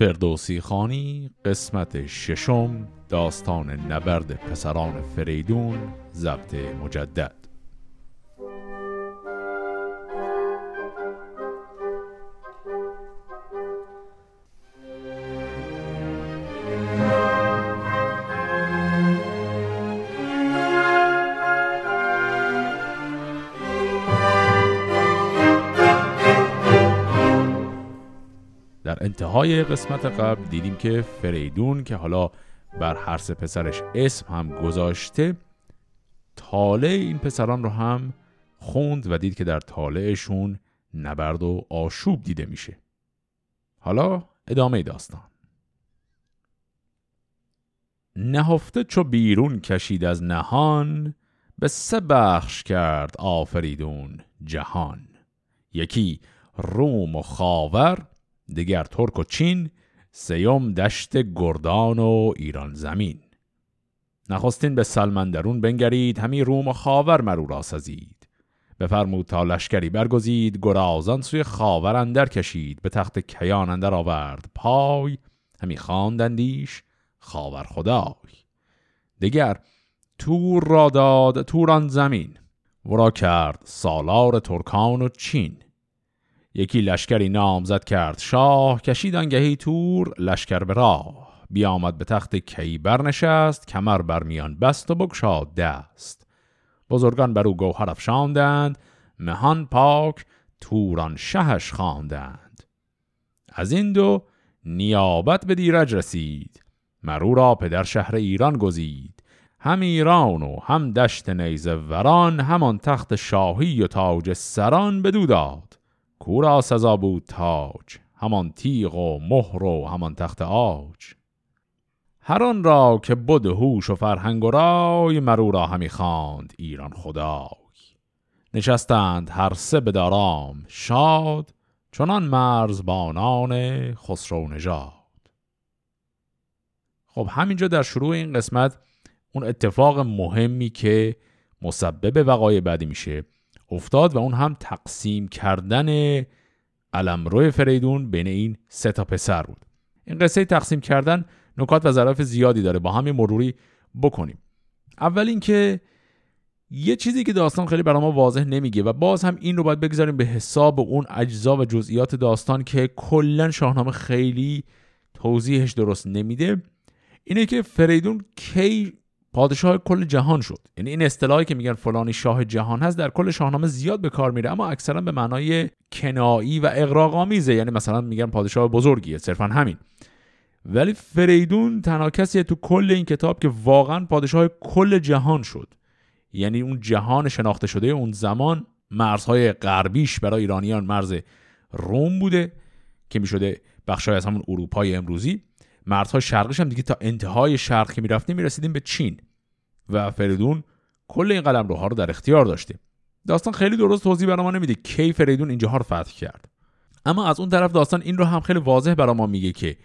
فردوسی خانی قسمت ششم داستان نبرد پسران فریدون ضبط مجدد. انتهای قسمت قبل دیدیم که فریدون که حالا بر هر سه پسرش اسم هم گذاشته تاله این پسران رو هم خوند و دید که در تالهشون نبرد و آشوب دیده میشه. حالا ادامه داستان. نهفته چو بیرون کشید از نهان به سه بخش کرد آفریدون جهان. یکی روم و خاور دیگر ترک و چین سیوم دشت گردان و ایران زمین. نخستین به سلمندرون بنگرید همی روم و خاور مرو را سزید. بفرمود تا لشکری برگزید گرازان سوی خاور اندر کشید. به تخت کیان اندر آورد پای همی خواندندیش خاور خدای. دیگر تور را داد توران زمین ورا کرد سالار ترکان و چین. یکی لشکری نامزد کرد. شاه کشید آنگهی تور لشکر به راه. بیامد به تخت کی برنشست کمر بر میان بست و بگشاد دست. بزرگان بر او گوهر افشاندند مهان پاک توران شهش خواندند. از این دو نیابت به دیرج رسید. مرو را پدر شهر ایران گزید. هم ایران و هم دشت نیزه وران همان تخت شاهی و تاج سران بدو داد. کورا سزا بود تاج همان تیغ و مهر و همان تخت آج. هر آن را که بد هوش و فرهنگ و رای مرو را همی خواند ایران خدای. نشستند هر سه بدارام شاد چنان مرزبانان خسرو نژاد. خب همینجا در شروع این قسمت اون اتفاق مهمی که مسبب وقایع بعدی میشه. افتاد و اون هم تقسیم کردن علمرو فریدون بین این سه تا پسر بود. این قصه تقسیم کردن نکات و ظرف زیادی داره. با همین مروری بکنیم. اول اینکه یه چیزی که داستان خیلی برای ما واضح نمیگه و باز هم این رو باید بگذاریم به حساب اون اجزا و جزئیات داستان که کلا شاهنامه خیلی توضیحش درست نمیده اینه که فریدون کی پادشاه کل جهان شد. یعنی این اصطلاحی که میگن فلانی شاه جهان هست در کل شاهنامه زیاد به کار میره اما اکثرا به معنای کنایی و اغراق‌آمیزه. یعنی مثلا میگن پادشاه بزرگیه صرفا همین. ولی فریدون تنها کسیه تو کل این کتاب که واقعا پادشاه کل جهان شد. یعنی اون جهان شناخته شده اون زمان مرزهای غربیش برای ایرانیان مرز روم بوده که می‌شده بخشای از همون اروپای امروزی. مرزهای شرقیش هم دیگه تا انتهای شرق که می‌رفتیم می‌رسیدیم به چین و فریدون کل این قلم روها رو در اختیار داشته داستان خیلی درست توضیح برای ما نمیده کی فریدون اینجاها رو فتح کرد. اما از اون طرف داستان این رو هم خیلی واضح برای ما میگه که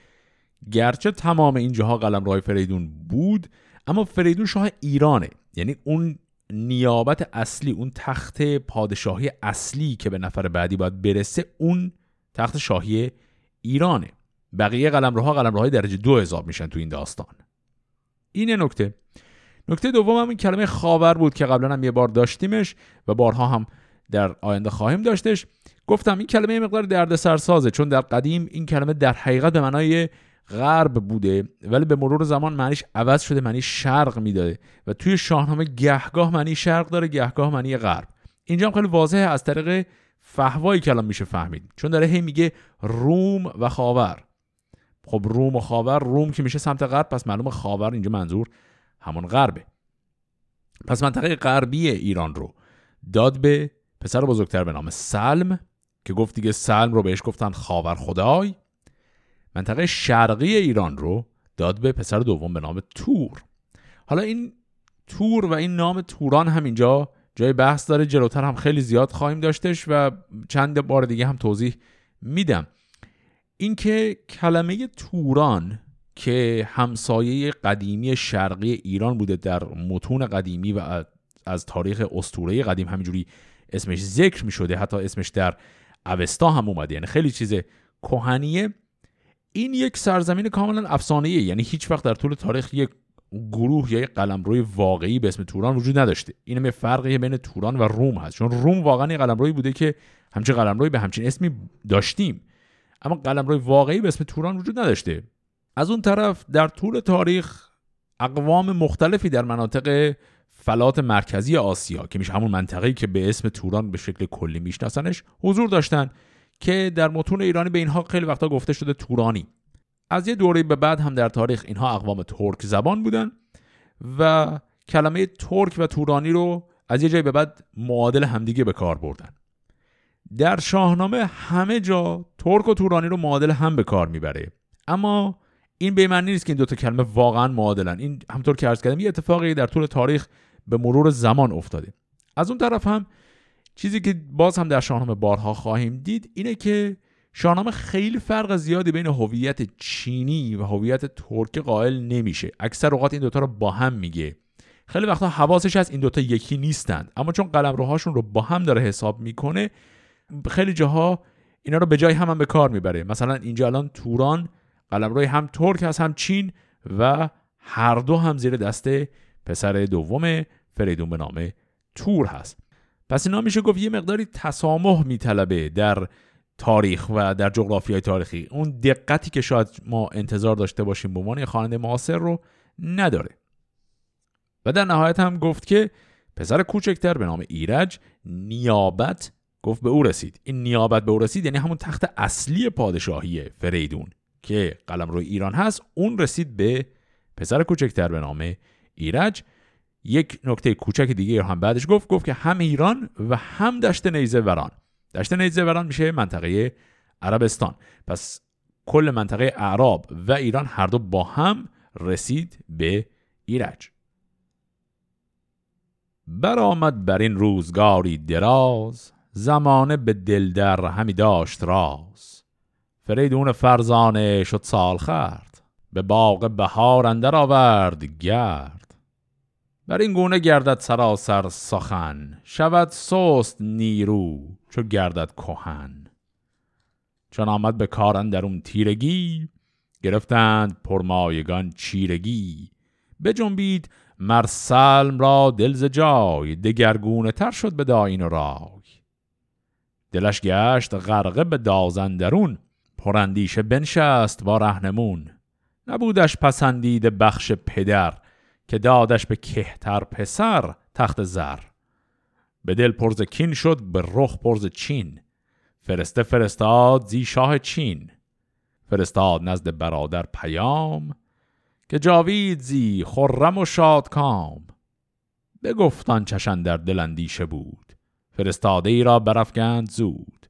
گرچه تمام اینجاها قلم راه فریدون بود اما فریدون شاه ایرانه. یعنی اون نیابت اصلی اون تخت پادشاهی اصلی که به نفر بعدی باید برسه اون تخت شاهی ایرانه. بقیه قلمروها قلمروهای درجه دو حساب میشن تو این داستان. این نکته. نکته دوم هم این کلمه خاور بود که قبلا هم یه بار داشتیمش و بارها هم در آینده خواهیم داشتش. گفتم این کلمه مقدار دردسر سازه چون در قدیم این کلمه در حقیقت به معنای غرب بوده ولی به مرور زمان معنیش عوض شده معنی شرق می‌داده و توی شاهنامه گهگاه معنی شرق داره گهگاه معنی غرب. اینجا هم خیلی واضحه از طریق فهوایی کلام میشه فهمید. چون داره هی میگه روم و خاور. خب روم و خاور روم که میشه سمت غرب پس معلوم خاور اینجا منظور همون غربه. پس منطقه غربی ایران رو داد به پسر بزرگتر به نام سلم که گفت دیگه سلم رو بهش گفتن خاور خدای. منطقه شرقی ایران رو داد به پسر دوم به نام تور. حالا این تور و این نام توران هم اینجا جای بحث داره جلوتر هم خیلی زیاد خواهیم داشتش و چند بار دیگه هم توضیح میدم. اینکه کلمه توران که همسایه قدیمی شرقی ایران بوده در متون قدیمی و از تاریخ استوره قدیم همینجوری اسمش ذکر می شده حتی اسمش در اوستا هم اومده. یعنی خیلی چیز کهنیه. این یک سرزمین کاملا افسانه‌ای یعنی هیچ وقت در طول تاریخ یک گروه یا یک قلمروی واقعی به اسم توران وجود نداشته. این فرقی بین توران و روم هست. چون روم واقعا یک قلمروی بوده که همچین قلمروی به همچین اسمی داشتیم. اما قلمروی واقعی به اسم توران وجود نداشته. از اون طرف در طول تاریخ اقوام مختلفی در مناطق فلات مرکزی آسیا که میشه همون منطقه‌ای که به اسم توران به شکل کلی میشناسنش حضور داشتن که در متون ایرانی به اینها خیلی وقتا گفته شده تورانی. از یه دوره به بعد هم در تاریخ اینها اقوام ترک زبان بودن و کلمه ترک و تورانی رو از یه جای به بعد معادل همدیگه به کار بردن. در شاهنامه همه جا ترک و تورانی رو معادل هم به کار می‌بره. اما این به معنی نیست که این دوتا کلمه واقعا معادلن. این همطور که عرض کردم یه اتفاقی در طول تاریخ به مرور زمان افتاده. از اون طرف هم چیزی که باز هم در شاهنامه بارها خواهیم دید اینه که شاهنامه خیلی فرق زیادی بین هویت چینی و هویت ترکی قائل نمیشه. اکثر اوقات این دوتا رو با هم میگه. خیلی وقتا حواسش از این دوتا یکی نیستند. اما چون قلمروهاشون رو با هم داره حساب می‌کنه خیلی جاها اینا رو به جای هم, هم به کار می‌بره. مثلا اینجا الان توران قلمروی هم ترک هست هم چین و هر دو هم زیر دست پسر دوم فریدون به نام تور هست. پس اینا میشه گفت یه مقداری تسامح میطلبه در تاریخ و در جغرافیای تاریخی. اون دقتی که شاید ما انتظار داشته باشیم به عنوان خواننده معاصر رو نداره. و در نهایت هم گفت که پسر کوچکتر به نام ایرج نیابت گفت به او رسید. این نیابت به او رسید یعنی همون تخت اصلی پادشاهی فریدون که قلم روی ایران هست. اون رسید به پسر کوچکتر به نام ایرج. یک نکته کوچک دیگه هم بعدش گفت گفت که هم ایران و هم دشت نیزه وران دشت نیزه وران میشه منطقه عربستان. پس کل منطقه اعراب و ایران هر دو با هم رسید به ایرج. برآمد بر این روزگاری دراز. زمانه به دل در همی داشت راز. فریدون فرزانه شد سال خرد. به باغ بهار اندر آورد گرد. بر این گونه گردد سراسر سخن. شود سست نیرو چو گردد کهن. چون آمد به کار اون تیرگی گرفتند پرمایگان چیرگی. بجنبید مر سلم را دل جای دگرگونه تر شد به داین رای دلش گشت غرقه به دازندرون پرندیشه بنشست با رهنمون. نبودش پسندید بخش پدر که دادش به کهتر پسر تخت زر. به دل پرز کین شد به رخ پرز چین. فرسته فرستاد زی شاه چین. فرستاد نزد برادر پیام که جاوید زی خرم و شاد کام بگفتان چشن در دل بود. فرستاده ای را برافگند زود.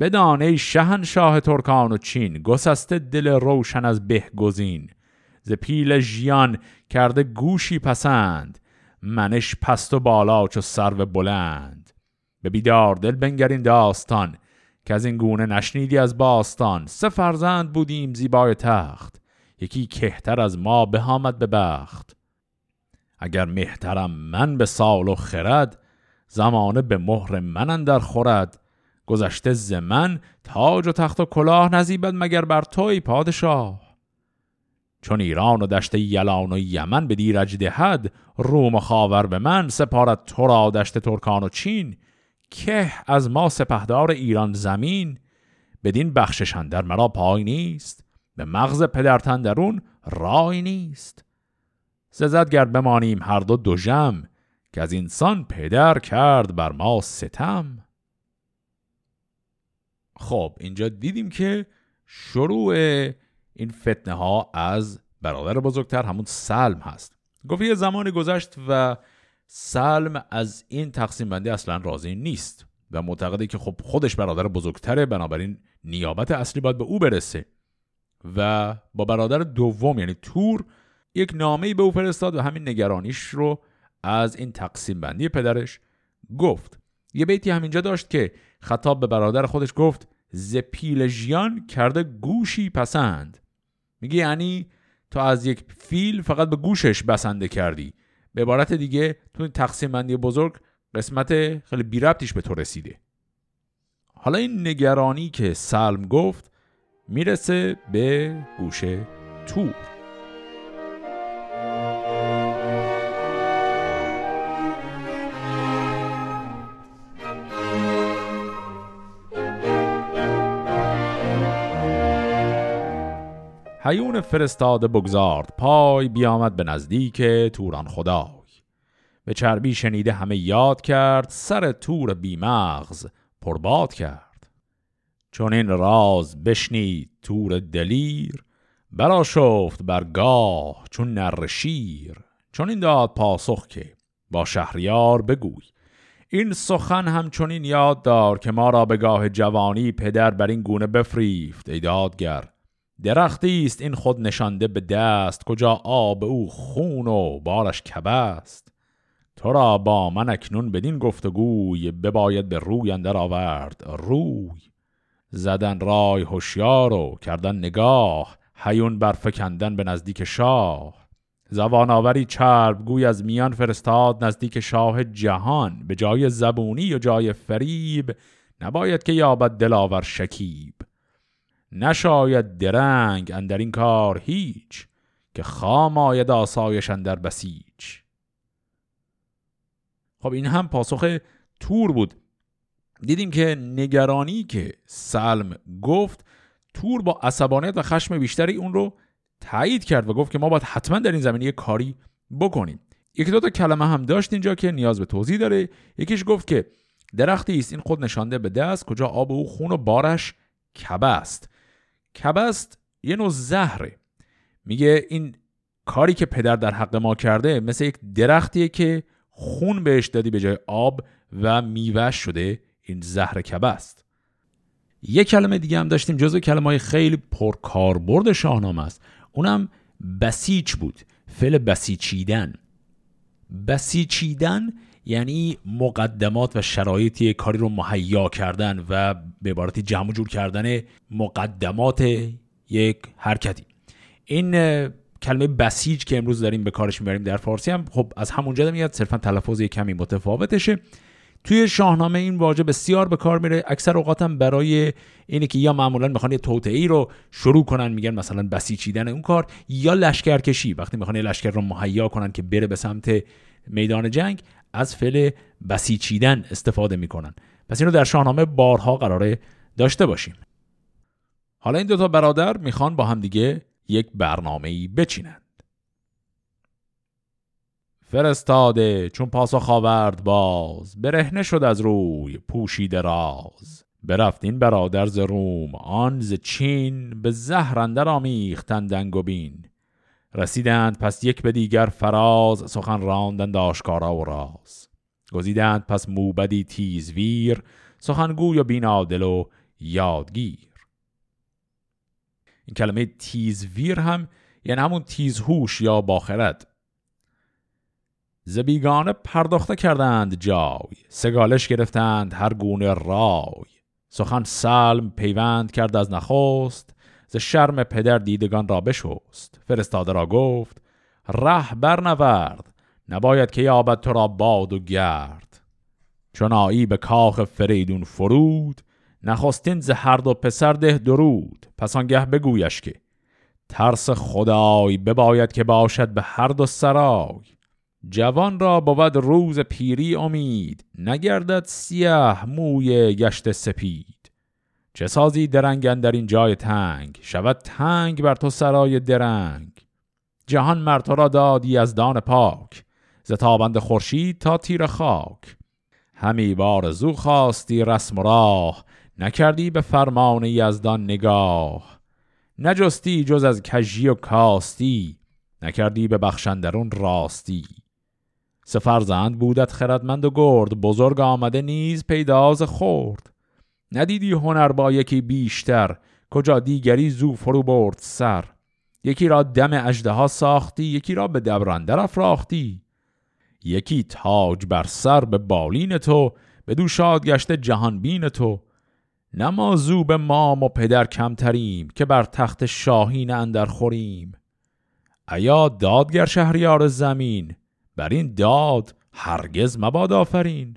بدان ای شاه ترکان و چین گسسته دل روشن از به گزین. ز پیل ژیان کرده گوشی پسند منش پست و بالا چو سرو بلند. به بیدار دل بنگرین داستان که از این گونه نشنیدی از باستان. سه فرزند بودیم زیبای تخت یکی کهتر از ما به آمد به بخت. اگر مهترم من به سال و خرد زمانه به مهر من اندر خورد. گذشته ز من تاج و تخت و کلاه نزیبد مگر بر توی پادشاه. چون ایران و دشت یلان و یمن به دیرج دهد روم و خاور به من سپارد تو را دشت ترکان و چین. که از ما سپهدار ایران زمین؟ بدین بخششان در مرا پای نیست. به مغز پدرتن درون رای نیست. سزد گرد بمانیم هر دو دو جم که از انسان پدر کرد بر ما ستم. خب اینجا دیدیم که شروع این فتنه ها از برادر بزرگتر همون سلم هست. گفت یه زمانی گذشت و سلم از این تقسیم بندی اصلا راضی نیست و معتقده که خب خودش برادر بزرگتره بنابراین نیابت اصلی باید به او برسه. و با برادر دوم یعنی تور یک نامه به او فرستاد و همین نگرانیش رو از این تقسیم بندی پدرش گفت. یه بیتی همینجا داشت که خطاب به برادر خودش گفت ز پیل کرده گوشی پسند. میگه یعنی تو از یک فیل فقط به گوشش بسنده کردی. به عبارت دیگه تو این تقسیم بندی بزرگ قسمت خیلی بی ربطیش به تو رسیده. حالا این نگرانی که سلم گفت می‌رسه به گوش تور. هیون فرستاده بگذارد پای بیامد به نزدیک توران خدای. به چربی شنیده همه یاد کرد سر تور بیمغز پرباد کرد. چون این راز بشنید تور دلیر برا شفت برگاه چون نر شیر. چون این داد پاسخ که با شهریار بگوی. این سخن همچنین یاد دار که ما را به گاه جوانی پدر بر این گونه بفریفت ای دادگر. درختی است این خود نشانده به دست کجا آب او خون و بارش کبه است تو را با من اکنون بدین گفتگوی بباید به روی اندر آورد. روی زدن رای هوشیار و کردن نگاه حیون برفکندن به نزدیک شاه. زبان آوری چرب گوی از میان فرستاد نزدیک شاه جهان. به جای زبونی و جای فریب نباید که یابد دلاور شکیب. نشاید درنگ اندر این کار هیچ که خام آید آسایش اندر بسیج خب این هم پاسخ تور بود. دیدیم که نگرانی که سلم گفت تور با عصبانیت و خشم بیشتری اون رو تایید کرد و گفت که ما باید حتما در این زمینه کاری بکنیم. یکی دو تا کلمه هم داشت اینجا که نیاز به توضیح داره. یکیش گفت که درختی است این خود نشانده به دست کجا آب او خون و بارش کبه است. کبه است یه نوع زهره. میگه این کاری که پدر در حق ما کرده مثل یک درختیه که خون بهش دادی به جای آب و میوه شده این زهر کبه است. یه کلمه دیگه هم داشتیم جزو کلمه های خیلی پرکاربرد شاهنامه است. اونم بسیچ بود. فعل بسیچیدن. بسیچیدن یعنی مقدمات و شرایطی کاری رو مهیا کردن و به عبارتی جمع جور کردن مقدمات یک حرکتی. این کلمه بسیج که امروز داریم به کارش می‌بریم در فارسی هم خب از همونجا میاد. صرفا تلفظ کمی متفاوتشه. توی شاهنامه این واژه بسیار به کار میره. اکثر اوقات هم برای اینه که یا معمولا می‌خوان یه توطئه‌ای رو شروع کنن میگن مثلا بسیچیدن اون کار یا لشکرکشی. وقتی می‌خوان لشکر رو مهیا کنن که بره به سمت میدان جنگ از فعل بسیچیدن استفاده می‌کنن. پس اینو در شاهنامه بارها قراره داشته باشیم. حالا این دوتا برادر می‌خوان با هم دیگه یک برنامه ای بچینند. فرستاده چون پاسخ آورد باز برهنه شد از روی پوشیده راز. برفت این برادر ز روم آن ز چین به زهر اندر آمیختند رسیدند پس یک به دیگر فراز سخن راندند آشکارا و راز. گزیدند پس موبدی تیزویر سخنگوی و بینادل و یادگیر. این کلمه تیزویر هم یعنی همون تیزهوش یا باخرد. زبیگانه پرداخته کردند جای سگالش گرفتند هر گونه رای. سخن سلم پیوند کرد از نخست شرم پدر دیدگان را بشست. فرستاده را گفت ره برنورد نباید که یابد تو را باد و گرد. چون آیی به کاخ فریدون فرود نخستین ز هر دو پسر ده درود. پس آنگه بگویش که ترس خدای بباید که باشد به هر دو سرای. جوان را بود روز پیری امید نگردد سیاه موی گشت سپید. چه سازی درنگن در این جای تنگ؟ شود تنگ بر تو سرای درنگ. جهان مرتا را دادی از دان پاک ز تابند خورشید تا تیر خاک. همی بار زو خواستی رسم راه نکردی به فرمان یزدان نگاه. نجستی جز از کژی و کاستی نکردی به بخشندرون راستی. سفرزند بودت خردمند و گرد بزرگ آمده نیز پیداز خورد ندیدی هنر با یکی بیشتر کجا دیگری زو فرو برد سر؟ یکی را دم اجده ساختی یکی را به دبرندر افراختی. یکی تاج بر سر به بالین تو به دو شاد گشته جهان بین تو نما زو به مام و پدر کمتریم که بر تخت شاهین اندر خوریم. ایا دادگر شهریار زمین؟ بر این داد هرگز مباد آفرین.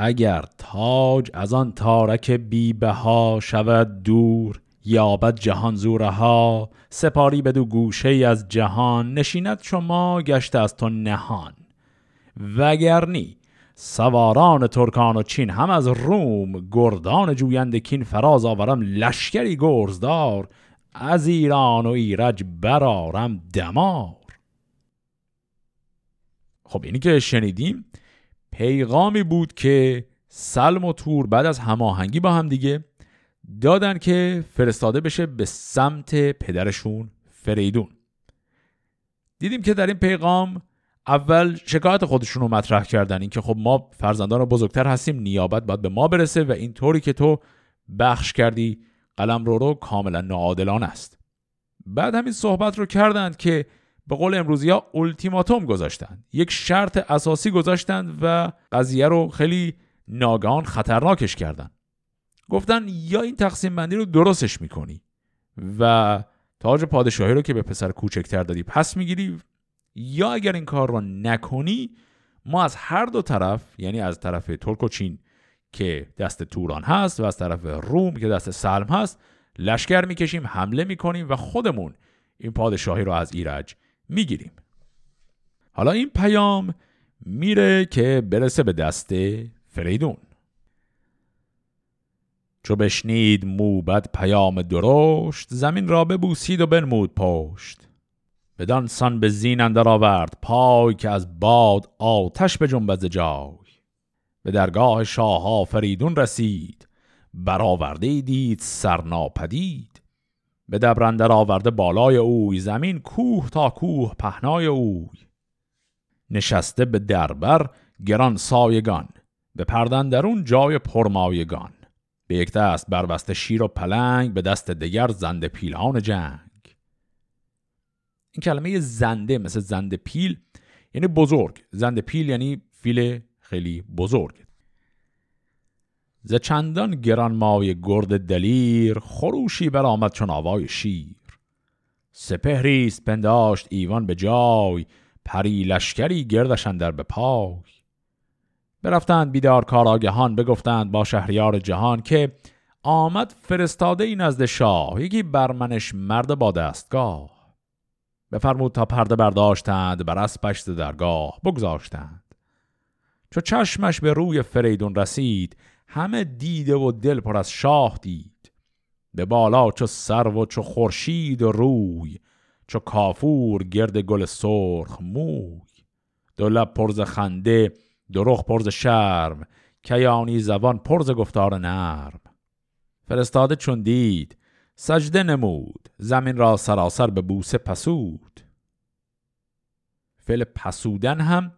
اگر تاج از آن تارک بیبها شود دور یابد جهان زوره ها سپاری بدو گوشه از جهان نشیند شما گشته از تو نهان. وگرنی سواران ترکان و چین هم از روم گردان جویند کین فراز آورم لشکری گرزدار. از ایران و ایرج برارم دمار. خب اینی که شنیدیم پیغامی بود که سلم و تور بعد از هماهنگی با هم دیگه دادن که فرستاده بشه به سمت پدرشون فریدون. دیدیم که در این پیغام اول شکایت خودشون رو مطرح کردن اینکه خب ما فرزندان بزرگتر هستیم نیابت باید به ما برسه و این طوری که تو بخش کردی قلم رو رو کاملا ناعادلان است. بعد همین صحبت رو کردند که به قول امروزی ها التیماتوم گذاشتند یک شرط اساسی گذاشتند و قضیه رو خیلی ناگهان خطرناکش کردند گفتن یا این تقسیم بندی رو درستش می‌کنی و تاج پادشاهی رو که به پسر کوچکتر دادی پس می‌گیری یا اگر این کار رو نکنی ما از هر دو طرف یعنی از طرف ترک و چین که دست توران هست و از طرف روم که دست سلم هست لشکر می‌کشیم حمله می‌کنیم و خودمون این پادشاهی رو از ایرج می‌گیریم. حالا این پیام میره که برسه به دست فریدون. چو بشنید موبد پیام درشت زمین را ببوسید و بنمود پشت. بدان سان به زین اندر آورد پای که از باد آتش به جنبز جای. به درگاه شاه فریدون رسید برآورده دید سرناپدید. به دبرندر آورده بالای اوی زمین کوه تا کوه پهنای اوی. نشسته به دربر گران سایگان به پردن درون جای پرمایگان. به یک دست بربسته شیر و پلنگ به دست دیگر زنده پیلان جنگ. این کلمه زنده مثل زنده پیل یعنی بزرگ. زنده پیل یعنی فیل خیلی بزرگ. ز چندان گران مای گرد دلیر خروشی برآمد چون آوای شیر. سپهریست پنداشت ایوان به جای پری لشکری گردشن در به پای. برفتند بیدار کاراگهان بگفتند با شهریار جهان که آمد فرستاده این نزد شاه یکی برمنش مرد با دستگاه. بفرمود تا پرده برداشتند بر اسبش درگاه بگذاشتند. چو چشمش به روی فریدون رسید همه دیده و دل پر از شاه دید. به بالا چو سر و چو خورشید و روی چو کافور گرد گل سرخ موی. دو لب پرز خنده رخ پرز شرم کیانی زبان پرز گفتار نرم. فرستاده چون دید سجده نمود زمین را سراسر به بوسه پسود. فعل پسودن هم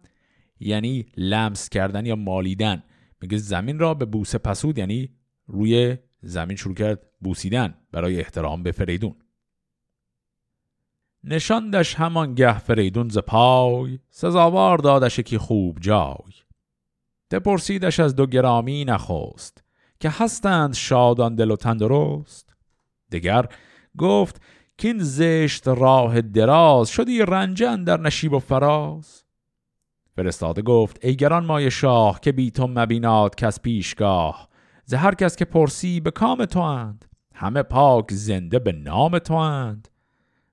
یعنی لمس کردن یا مالیدن. میگه زمین را به بوسه پسود یعنی روی زمین شروع کرد بوسیدن برای احترام به فریدون. نشاندش همان گه فریدون ز پای سزاوار دادش کی خوب جای. تپرسیدش از دو گرامی نخواست که هستند شادان دل و تندرست. دگر گفت کین زشت راه دراز شدی رنجه اندر نشیب و فراز. فرستاده گفت ای گرانمایه شاه که بی تو مبیناد کس پیشگاه ز هر کس که پرسی به کام تو اند همه پاک زنده به نام تو اند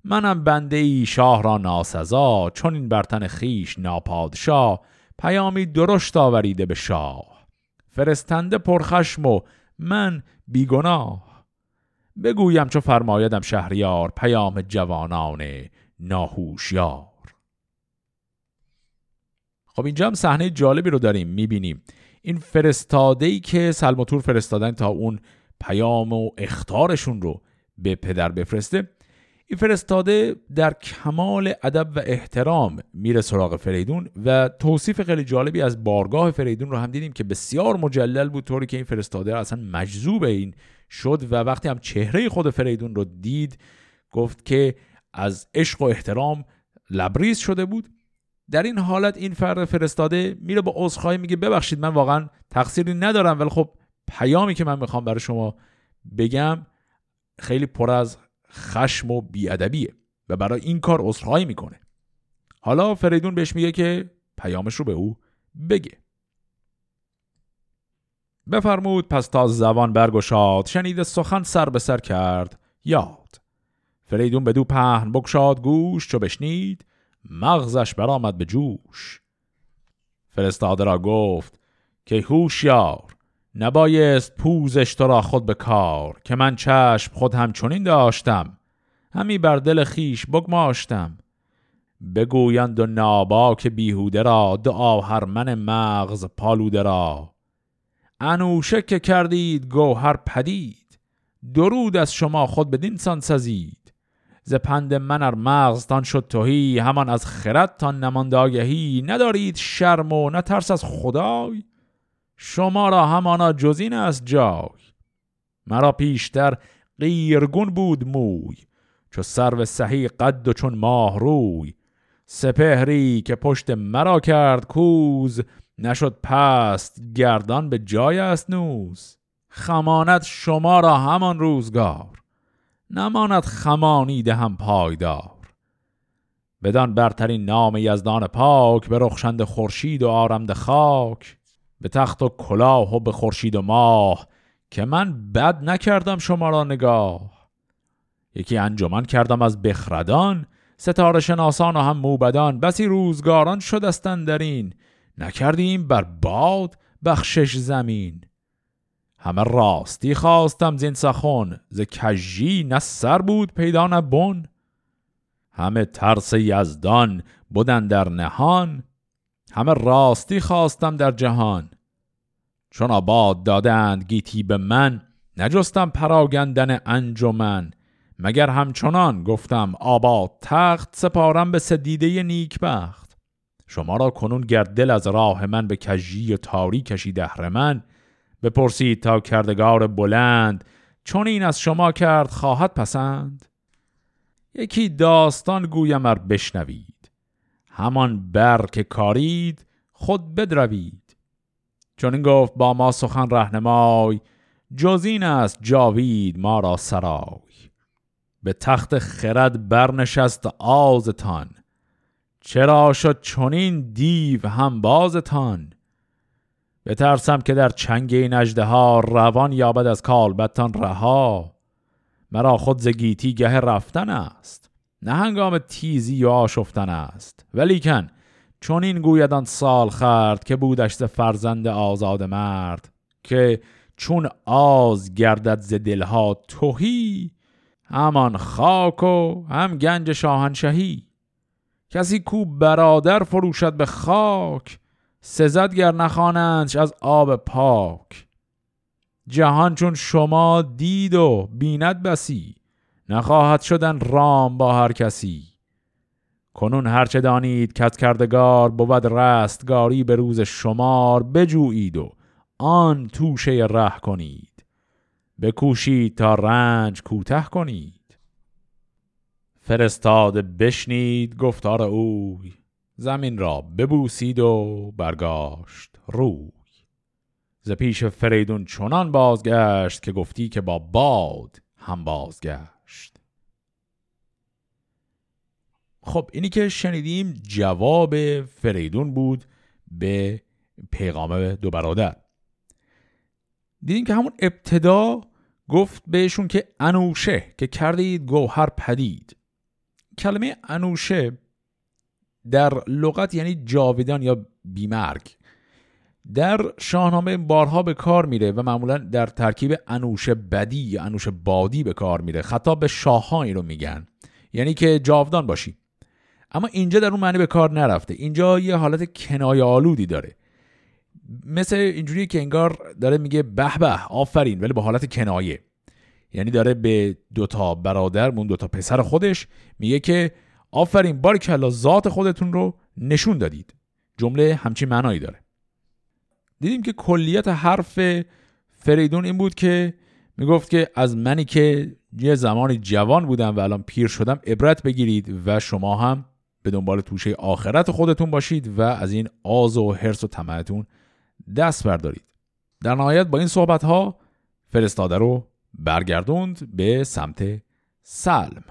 منم بنده ای شاه را ناسزا چنین بر تن خویش ناپادشا پیامی درشت آوریده به شاه. فرستنده پرخشم و من بیگناه. بگویم چو فرمایدم شهریار پیام جوانان ناهوشیار. خب اینجا هم صحنه جالبی رو داریم می‌بینیم. این فرستاده ای که سلماتور فرستادن تا اون پیام و اختارشون رو به پدر بفرسته این فرستاده در کمال ادب و احترام میره سراغ فریدون و توصیف خیلی جالبی از بارگاه فریدون رو هم دیدیم که بسیار مجلل بود طوری که این فرستاده اصلا مجذوب این شد و وقتی هم چهره خود فریدون رو دید گفت که از عشق و احترام لبریز شده بود. در این حالت این فرد فرستاده میره با عذرخواهی میگه ببخشید من واقعا تقصیری ندارم ولی خب پیامی که من می‌خوام برای شما بگم خیلی پر از خشم و بیادبیه و برای این کار عذرخواهی می‌کنه. حالا فریدون بهش میگه که پیامش رو به او بگه. بفرمود پس تا زبان برگشاد شنیده سخن سر به سر کرد یاد. فریدون به دو پهن بکشاد گوش چو بشنید مغزش برآمد به جوش. فرستاده را گفت که هوشیار نبایست پوزش تو را خود به کار که من چشم خود همچنین داشتم. همی بر دل خیش بگماشتم. بگویند و ناباک بیهوده را دو آهرمن مغز پالوده را. انوشه که کردید گوهر پدید. درود از شما خود بدین سان سزید. ز پند من ار مغزتان شد توهی همان از خردتان نماند آگهی. ندارید شرم و نه از خدای؟ شما را همانا جزین است جای. مرا پیشتر غیرگون بود موی چو سرو سهی قد و چون ماه روی. سپهری که پشت مرا کرد کوز نشد پست گردان به جای است نوز. خمانت شما را همان روزگار. نماند خمانیده هم پایدار. بدان برترین نام یزدان پاک به رخشند خورشید و آرمد خاک. به تخت و کلاه و به خورشید و ماه که من بد نکردم شما را نگاه. یکی انجمن کردم از بخردان ستاره شناسان و هم موبدان. بسی روزگاران شدستن در این نکردیم بر باد بخشش زمین. همه راستی خواستم زین سخن ز کجی نه سر بود پیدا نه بن. همه ترس یزدان بودن در نهان همه راستی خواستم در جهان. چون آباد دادند گیتی به من نجستم پراگندن انجمن مگر همچنان گفتم آباد تخت سپارم به سدیده نیکبخت؟ شما را کنون گردل از راه من به کجی و تاری کشی دهر من بپرسید تا کردگار بلند چون این از شما کرد خواهد پسند؟ یکی داستان گویم ار بشنوید. همان بر که کارید خود بدروید. چون این گفت با ما سخن رهنمای جز این است جاوید ما را سرای. به تخت خرد برنشست آزتان چرا شد چنین دیو هم بازتان؟ بترسم که در چنگ این ها روان یابد از کالبتان رها. مرا خود زگیتی گه رفتن است. نه هنگام تیزی و آشفتن است. ولیکن چون این گویدان سال خرد که بودش ز فرزند آزاد مرد که چون آز گردد ز دلها توهی همان خاک و هم گنج شاهنشهی. کسی کو برادر فروشد به خاک سزد گر نخوانندش از آب پاک. جهان چون شما دید و بیند بسی نخواهد شدن رام با هر کسی. کنون هرچه دانید کت کردگار بود رستگاری به روز شمار بجویید و آن توشه ره کنید. بکوشید تا رنج کوته کنید. فرستاده بشنید گفتار اوی. زمین را ببوسید و برگاشت روی. ز پیش فریدون چنان بازگشت که گفتی که با باد هم بازگشت. خب اینی که شنیدیم جواب فریدون بود به پیغام دو برادر. دیدیم که همون ابتدا گفت بهشون که انوشه که کردید گوهر پدید. کلمه انوشه در لغت یعنی جاویدان یا بیمرگ. در شاهنامه بارها به کار میره و معمولا در ترکیب انوش بدی یا انوش بادی به کار میره. خطاب به شاههایی رو میگن. یعنی که جاودان باشی. اما اینجا در اون معنی به کار نرفته. اینجا یه حالت کنایه آلودی داره. مثل اینجوری که انگار داره میگه به به آفرین ولی با حالت کنایه. یعنی داره به دوتا برادر دو دوتا پسر خودش میگه که آفرین بار کلا ذات خودتون رو نشون دادید. جمله همچین معنایی داره. دیدیم که کلیت حرف فریدون این بود که می‌گفت که از منی که یه زمانی جوان بودم و الان پیر شدم عبرت بگیرید و شما هم به دنبال توشه آخرت خودتون باشید و از این آز و حرس و طمعتون دست بردارید. در نهایت با این صحبت ها فرستاده رو برگردوند به سمت سلم.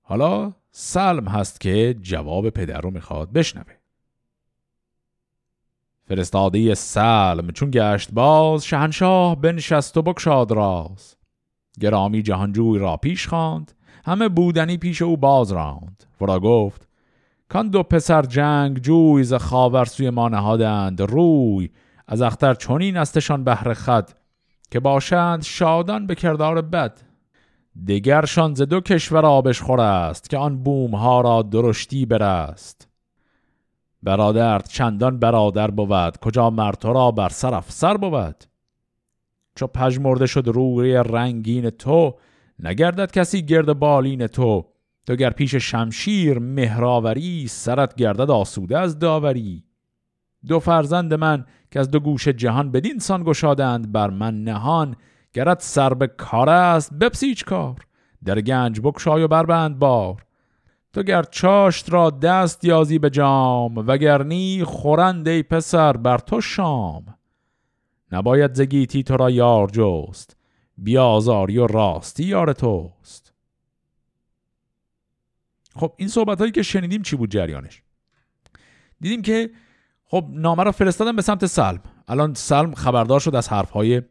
حالا سلم هست که جواب پدر رو می‌خواد بشنوه. فرستاده سلم چون گشت باز شهنشاه بنشست و بکشاد راز. گرامی جهانجوی را پیش خواند همه بودنی پیش او باز راند. ورا گفت کان دو پسر جنگ جوی ز خاور سوی ما نهادند روی از اختر چنین استشان بهر خد که باشند شادان به کردار بد. دگرشان ز دو کشور آبش خور است که آن بوم ها را درشتی برست. برادر چندان برادر بود کجا مرد را بر سر افسر بود؟ چو پژمرده شد روی رنگین تو نگردد کسی گرد بالین تو. تو گر پیش شمشیر مهراوری سرت گردد آسوده از داوری. دو فرزند من که از دو گوش جهان بدین سان گشادند بر من نهان گرد سر به کار است بپسیچ کار. در گنج بکشای و بربند بار. تو گر چاشت را دست یازی به جام وگرنی خورند ای پسر بر تو شام. نباید زگیتی تو را یار جست بیازاری و راستی یار توست. خب این صحبت هایی که شنیدیم چی بود جریانش؟ دیدیم که خب نامه را فرستادن به سمت سلم. الان سلم خبردار شد از حرفهای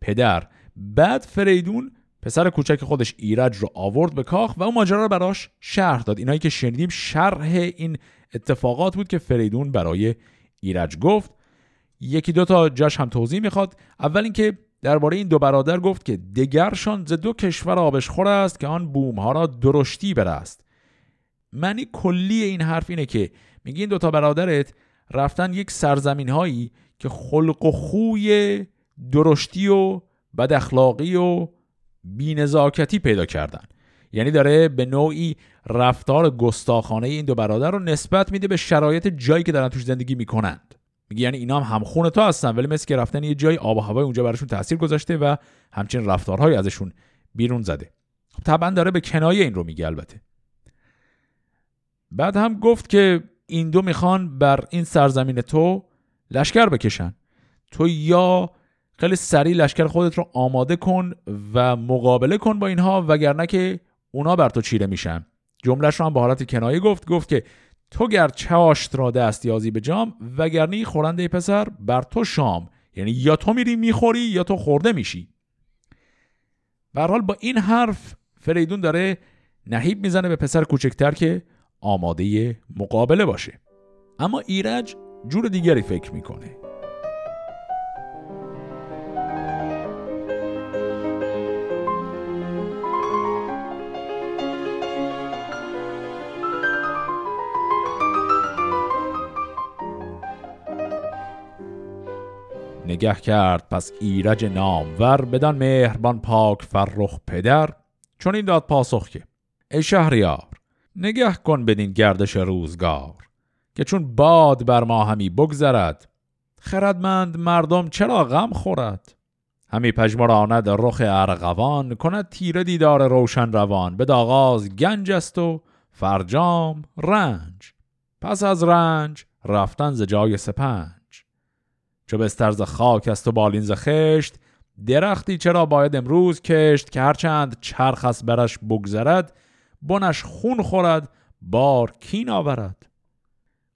پدر. بعد فریدون پسر کوچک خودش ایرج رو آورد به کاخ و اون ماجرا رو براش شرح داد. اینایی که شنیدیم شرح این اتفاقات بود که فریدون برای ایرج گفت. یکی دو تا جاش هم توضیح می‌خواد. اول اینکه درباره این دو برادر گفت که دگرشان ز دو کشور آبش خور است که آن بوم ها را درشتی برست. معنی کلی این حرف اینه که میگی این دوتا برادرت رفتن یک سرزمین هایی که خلق و خوی درشتی و بد اخلاقی و بینزاکتی پیدا کردن. یعنی داره به نوعی رفتار گستاخانه این دو برادر رو نسبت میده به شرایط جایی که دارن توش زندگی می‌کنند. میگه یعنی اینا هم همخون تو هستن ولی مثل که رفتن یه جای آب و هوای اونجا براشون تاثیر گذاشته و همچنین رفتارهایی ازشون بیرون زده. خب طبعا داره به کنایه این رو میگه البته. بعد هم گفت که این دو می‌خوان بر این سرزمین تو لشکر بکشن. تو یا خیلی سریع لشکر خودت رو آماده کن و مقابله کن با اینها وگرنه که اونا بر تو چیره میشن. جملهش رو هم به حالت کنایه گفت گفت که تو گر چاشت را دست یازی به جام وگرنه خورنده پسر بر تو شام. یعنی یا تو میری می‌خوری یا تو خورده میشی. به حال با این حرف فریدون داره نهیب می‌زنه به پسر کوچکتر که آماده مقابله باشه. اما ایرج جور دیگری فکر می‌کنه. نگه کرد پس ایرج نامور بدان مهربان پاک فرخ پدر. چون این داد پاسخ که ای شهریار نگه کن بدین گردش روزگار که چون باد بر ما همی بگذرد خردمند مردم چرا غم خورد؟ همی پژمراند رخ ارغوان کند تیره دیدار روشن روان. به آغاز گنج است و فرجام رنج. پس از رنج رفتن ز جای سپنج. چو بسترز خاک است و بالین ز خشت درختی چرا باید امروز کشت که هرچند چرخ از برش بگذرد بنش خون خورد بار کین آورد.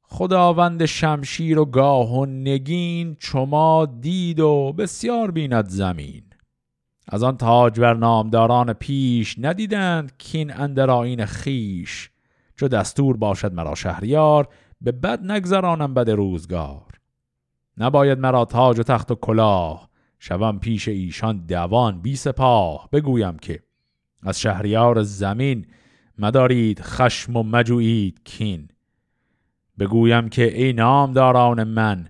خداوند شمشیر و گاه و نگین چما دید و بسیار بیند زمین. از آن تاجور نامداران پیش ندیدند کین اندر آین خیش چو دستور باشد مرا شهریار به بد نگذرانم بد روزگار. نباید مرا تاج و تخت و کلاه. شوم پیش ایشان دوان بی سپاه. بگویم که از شهریار زمین مدارید خشم و مجویید کین. بگویم که ای نامداران من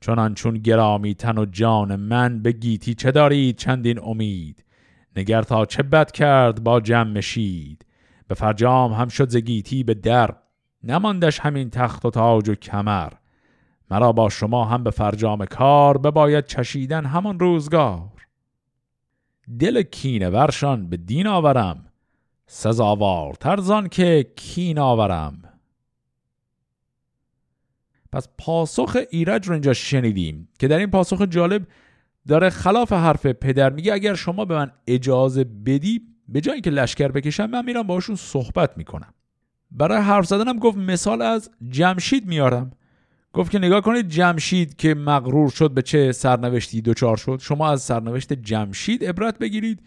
چنان چون گرامی تن و جان من به گیتی چه دارید چندین امید؟ نگر تا چه بد کرد با جمع شید به فرجام هم شد زگیتی به در. نماندش همین تخت و تاج و کمر. مرا با شما هم به فرجام کار بباید چشیدن همان روزگار. دل کینه ورشان به دین آورم سزاوار ترزان که کین آورم. پس پاسخ ایرج رو اینجا شنیدیم که در این پاسخ جالب داره خلاف حرف پدر میگه اگر شما به من اجازه بدی به جایی که لشکر بکشم من میرم باشون صحبت می‌کنم. برای حرف زدنم گفت مثال از جمشید میارم. گفت که نگاه کنید جمشید که مغرور شد به چه سرنوشتی دوچار شد. شما از سرنوشت جمشید عبرت بگیرید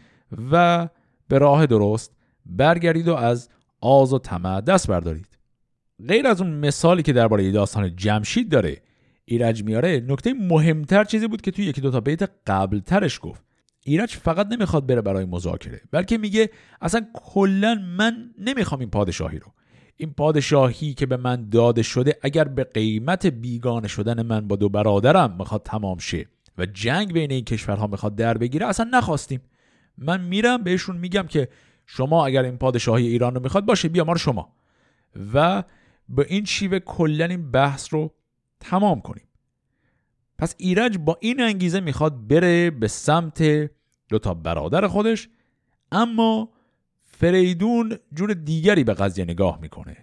و به راه درست برگردید و از آز و طمع دست بردارید. غیر از اون مثالی که درباره داستان جمشید داره ایرج میاره نکته مهمتر چیزی بود که توی یکی دو تا بیت قبل ترش گفت. ایرج فقط نمی‌خواد بره برای مذاکره بلکه میگه اصلا کلا من نمی‌خوام این پادشاهی رو. این پادشاهی که به من داده شده اگر به قیمت بیگانه شدن من با دو برادرم می‌خواد تمام شه و جنگ بین این کشورها می‌خواد در بگیره اصلا نخواستیم. من میرم بهشون میگم که شما اگر این پادشاهی ایران رو می‌خواد باشه بیا ما رو شما. و به این شیوه کلا این بحث رو تمام کنیم. پس ایرج با این انگیزه می‌خواد بره به سمت دو تا برادر خودش اما فریدون جور دیگری به قضیه نگاه می‌کنه.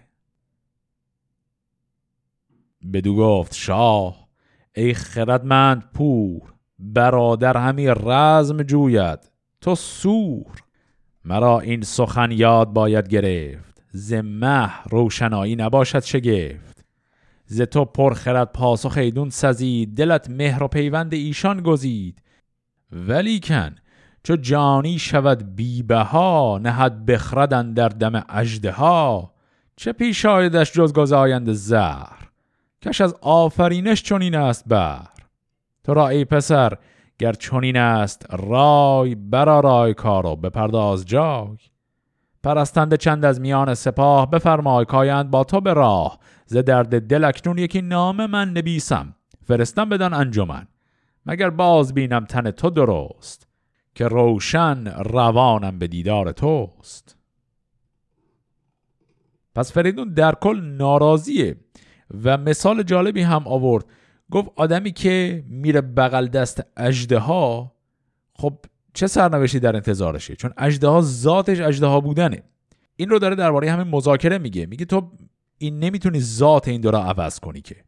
بدو گفت شاه ای خردمند پور برادر همی رزم جوید. تو سور. مرا این سخن یاد باید گرفت. ز مه روشنایی نباشد شگفت. ز تو پر خرد پاسخ ایدون سزید. دلت مهر و پیوند ایشان گزید. ولیکن چو جانی شود بیبه ها نهد بخردن در دم اجده ها چه پیش آیدش جز گزایند زهر؟ کش از آفرینش چنین است بر تو را ای پسر گر چنین است رای برا رای کارو بپرداز جای. پرستنده چند از میان سپاه بفرمای کایند با تو به راه. ز درد دل اکنون یکی نام من نبیسم فرستم بدن انجمن. مگر باز بینم تن تو درست؟ که روشن روانم به دیدار توست. پس فریدون در کل ناراضیه و مثال جالبی هم آورد. گفت آدمی که میره بغل دست اجده ها خب چه سرنوشتی در انتظارشه؟ چون اجده ها ذاتش اجده ها بودنه. این رو داره درباره همین مذاکره میگه. میگه تو این نمی‌تونی ذات این دو را عوض کنی که.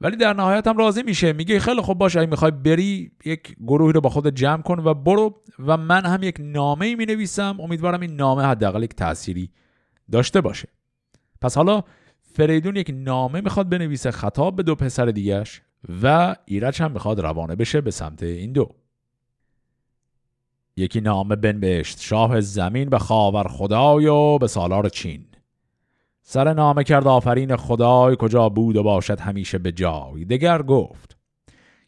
ولی در نهایت هم راضی میشه. میگه خیلی خوب باشه اگه می‌خوای بری یک گروهی رو با خود جمع کن و برو. و من هم یک نامه ای می امیدوارم این نامه حداقل یک تأثیری داشته باشه. پس حالا فریدون یک نامه می‌خواد بنویسه خطاب به دو پسر دیگش و ایرج هم می‌خواد روانه بشه به سمت این دو. یکی نامه بنوشت شاه زمین به خاور خدای و به سالار چین. سر نامه کرد آفرین خدای کجا بود و باشد همیشه به جای. دگر گفت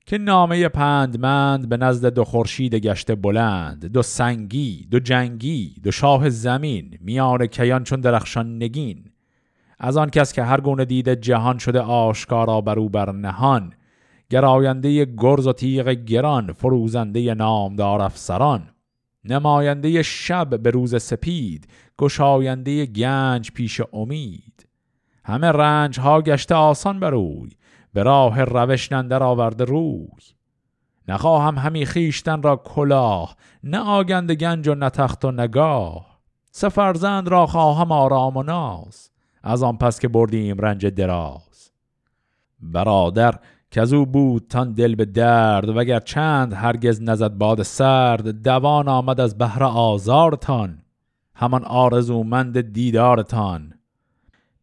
که نامه پندمند به نزد دو خورشید گشته بلند دو سنگی دو جنگی دو شاه زمین میان کیان چون درخشان نگین. از آن کس که هر گونه دیده جهان شده آشکارا بر او بر نهان گراینده گرز و تیغ گران فروزنده نامدار افسران. نماینده شب به روز سپید گشاینده گنج پیش امید. همه رنج ها گشته آسان بروی به راه روش نندر آورده روی. نخواهم همی خیشتن را کلاه نه آگند گنج و نه تخت و نگاه سفرزند را خواهم آرام و ناز از آن پس که بردیم رنج دراز. برادر که از او بود تان دل به درد وگر چند هرگز نزد باد سرد دوان آمد از بهر آزارتان همان آرزومند دیدارتان.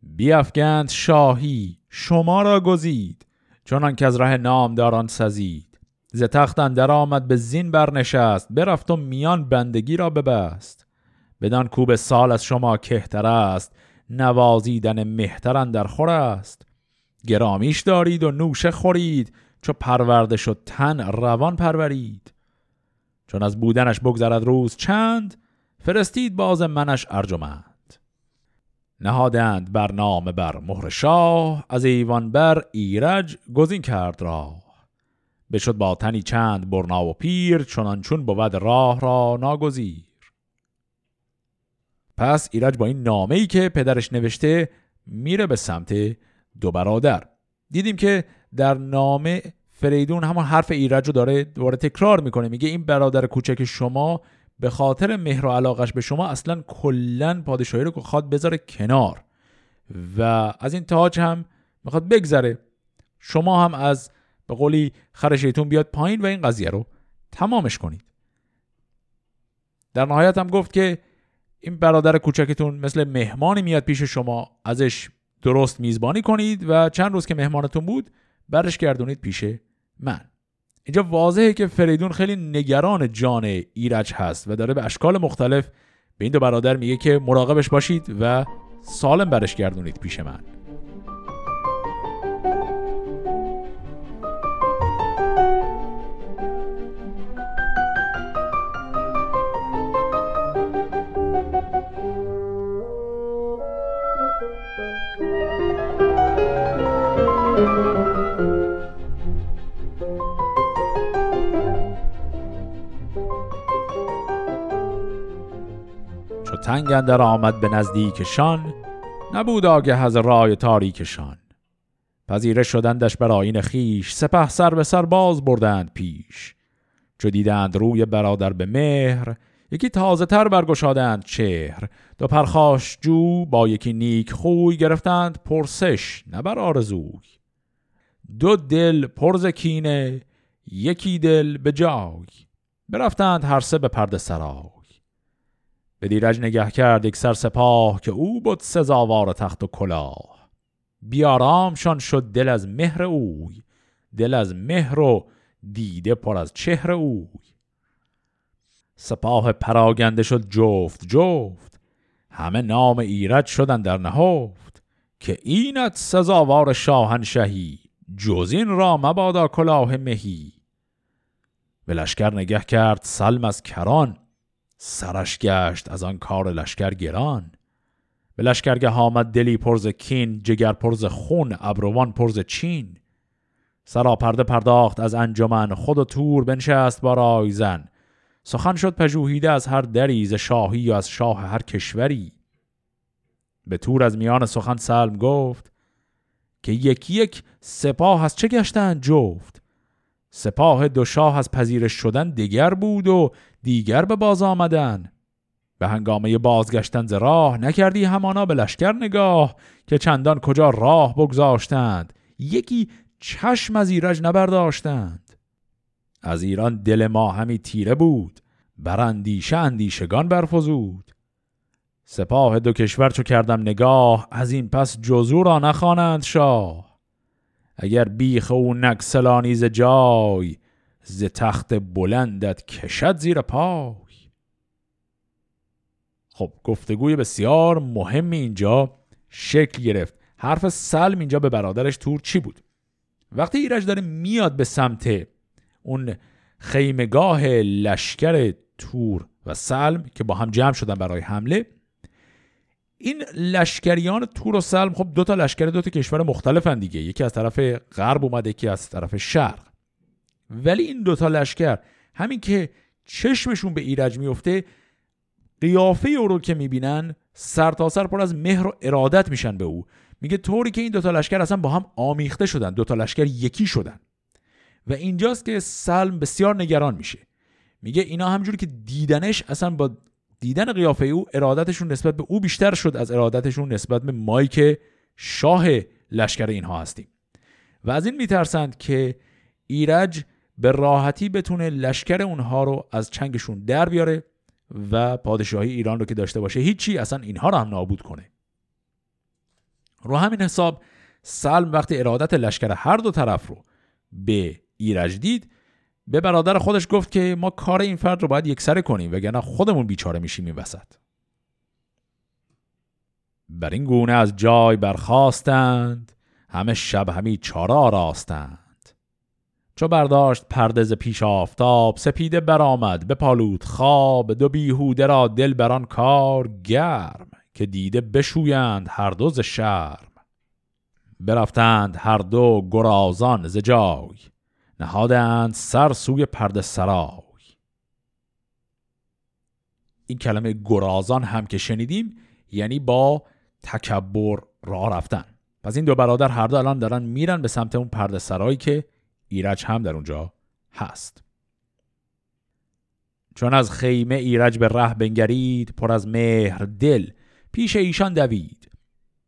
بیافگند شاهی شما را گزید چنان که از ره نامداران سزید. ز تخت اندر آمد به زین برنشست برفت و میان بندگی را ببست. بدان کوب سال از شما کهتر است نوازیدن مهترن در خور است. گرامیش دارید و نوشه خورید چو پرورده شد تن روان پرورید. چون از بودنش بگذرد روز چند فرستید باز منش ارجمند. نهادند بر نام بر مهر شاه از ایوان بر ایرج گزین کرد راه. بشد با تنی چند برنا و پیر چنان چون بود راه را ناگزیر. پس ایرج با این نامه ای که پدرش نوشته میره به سمت دو برادر. دیدیم که در نامه فریدون همون حرف ایرج رو داره دوباره تکرار می‌کنه. میگه این برادر کوچک شما به خاطر مهر و علاقش به شما اصلا کلا پادشاهی رو خواد بذاره کنار. و از این تاج هم می‌خواد بگذره. شما هم از به قولی خرشیتون بیاد پایین و این قضیه رو تمامش کنید. در نهایت هم گفت که این برادر کوچکتون مثل مهمانی میاد پیش شما ازش درست میزبانی کنید و چند روز که مهمانتون بود برش گردونید پیش من. اینجا واضحه که فریدون خیلی نگران جان ایرج هست و داره به اشکال مختلف به این دو برادر میگه که مراقبش باشید و سالم برش گردونید پیش من. تنگ اندر آمد به نزدیکشان نبود آگه از رای تاریکشان. پذیره شدندش بر آین خیش سپه سر به سر باز بردند پیش. چو دیدند روی برادر به مهر یکی تازه تر برگشادند چهر. دو پرخاش جو با یکی نیک خوی گرفتند پرسش نبر آرزوی. دو دل پرز کینه یکی دل به جای. برفتند هر سه به پرده سرای. به دیرج نگه کرد یک سر سپاه که او بود سزاوار تخت و کلاه. بیارامشان شد دل از مهر اوی دل از مهر و دیده پر از چهر اوی. سپاه پراگنده شد جفت جفت همه نام ایرج شدن در نهفت که اینت سزاوار شاهنشهی جز این را مبادا کلاه مهی. به لشکر نگه کرد سلم از کران سرش گشت از آن کار لشکر گران. به لشکرگه آمد دلی پرز کین جگر پرز خون ابروان پرز چین. سراپرده پرداخت از انجمن خود و تور بنشست با رایزن. سخن شد پژوهیده از هر دری ز شاهی یا از شاه هر کشوری. به تور از میان سخن سلم گفت که یکی یک سپاه از چه گشتن جفت؟ سپاه دو شاه از پذیرش شدن دیگر بود و دیگر به باز آمدن. به هنگامه بازگشتن ز راه نکردی همانا به لشکر نگاه که چندان کجا راه بگذاشتند. یکی چشم از ایرج نبرداشتند. از ایران دل ما همی تیره بود. بر اندیشه اندیشگان برفزود. سپاه دو کشور چو کردم نگاه از این پس جزو را نخوانند شاه. اگر بیخ او نکسلانی ز جای ز تخت بلندت کشد زیر پای. خب گفتگوی بسیار مهم اینجا شکل گرفت. حرف سلم اینجا به برادرش تور چی بود؟ وقتی ایرج داره میاد به سمت اون خیمگاه لشکر تور و سلم که با هم جمع شدن برای حمله این لشکریان تور و سلم خب دو تا لشکر دو تا کشور مختلفن دیگه. یکی از طرف غرب اومده یکی از طرف شرق. ولی این دوتا لشکر همین که چشمشون به ایرج میفته قیافه او رو که می‌بینن سرتاسر سر پر از مهر و ارادت میشن به او. میگه طوری که این دوتا لشکر اصلا با هم آمیخته شدن دوتا لشکر یکی شدن. و اینجاست که سلم بسیار نگران میشه. میگه اینا همجوری که دیدنش اصلا با دیدن قیافه او ارادتشون نسبت به او بیشتر شد از ارادتشون نسبت به مایی که شاه لشکر اینها هستیم. و از این میترسند که ایرج به راحتی بتونه لشکر اونها رو از چنگشون در بیاره و پادشاهی ایران رو که داشته باشه هیچی اصلا اینها رو هم نابود کنه. رو همین حساب سلم وقتی ارادت لشکر هر دو طرف رو به ایرج دید به برادر خودش گفت که ما کار این فرد رو باید یکسره کنیم وگرنه خودمون بیچاره میشیم این وسط. بر این گونه از جای برخواستند همه شب همی چارا راستند. چو برداشت پردز پیش آفتاب سپیده برآمد به پالود خواب دو بیهوده را دل بران کار گرم که دیده بشویند هر دو ز شرم. برفتند هر دو گرازان ز جای نهادند سر سوی پرده سرای. این کلمه گرازان هم که شنیدیم یعنی با تکبر را رفتن. پس این دو برادر هر دو الان دارن میرن به سمت اون پرده سرایی که ایرج هم در اونجا هست. چون از خیمه ایرج به ره بنگرید پر از مهر دل پیش ایشان دوید.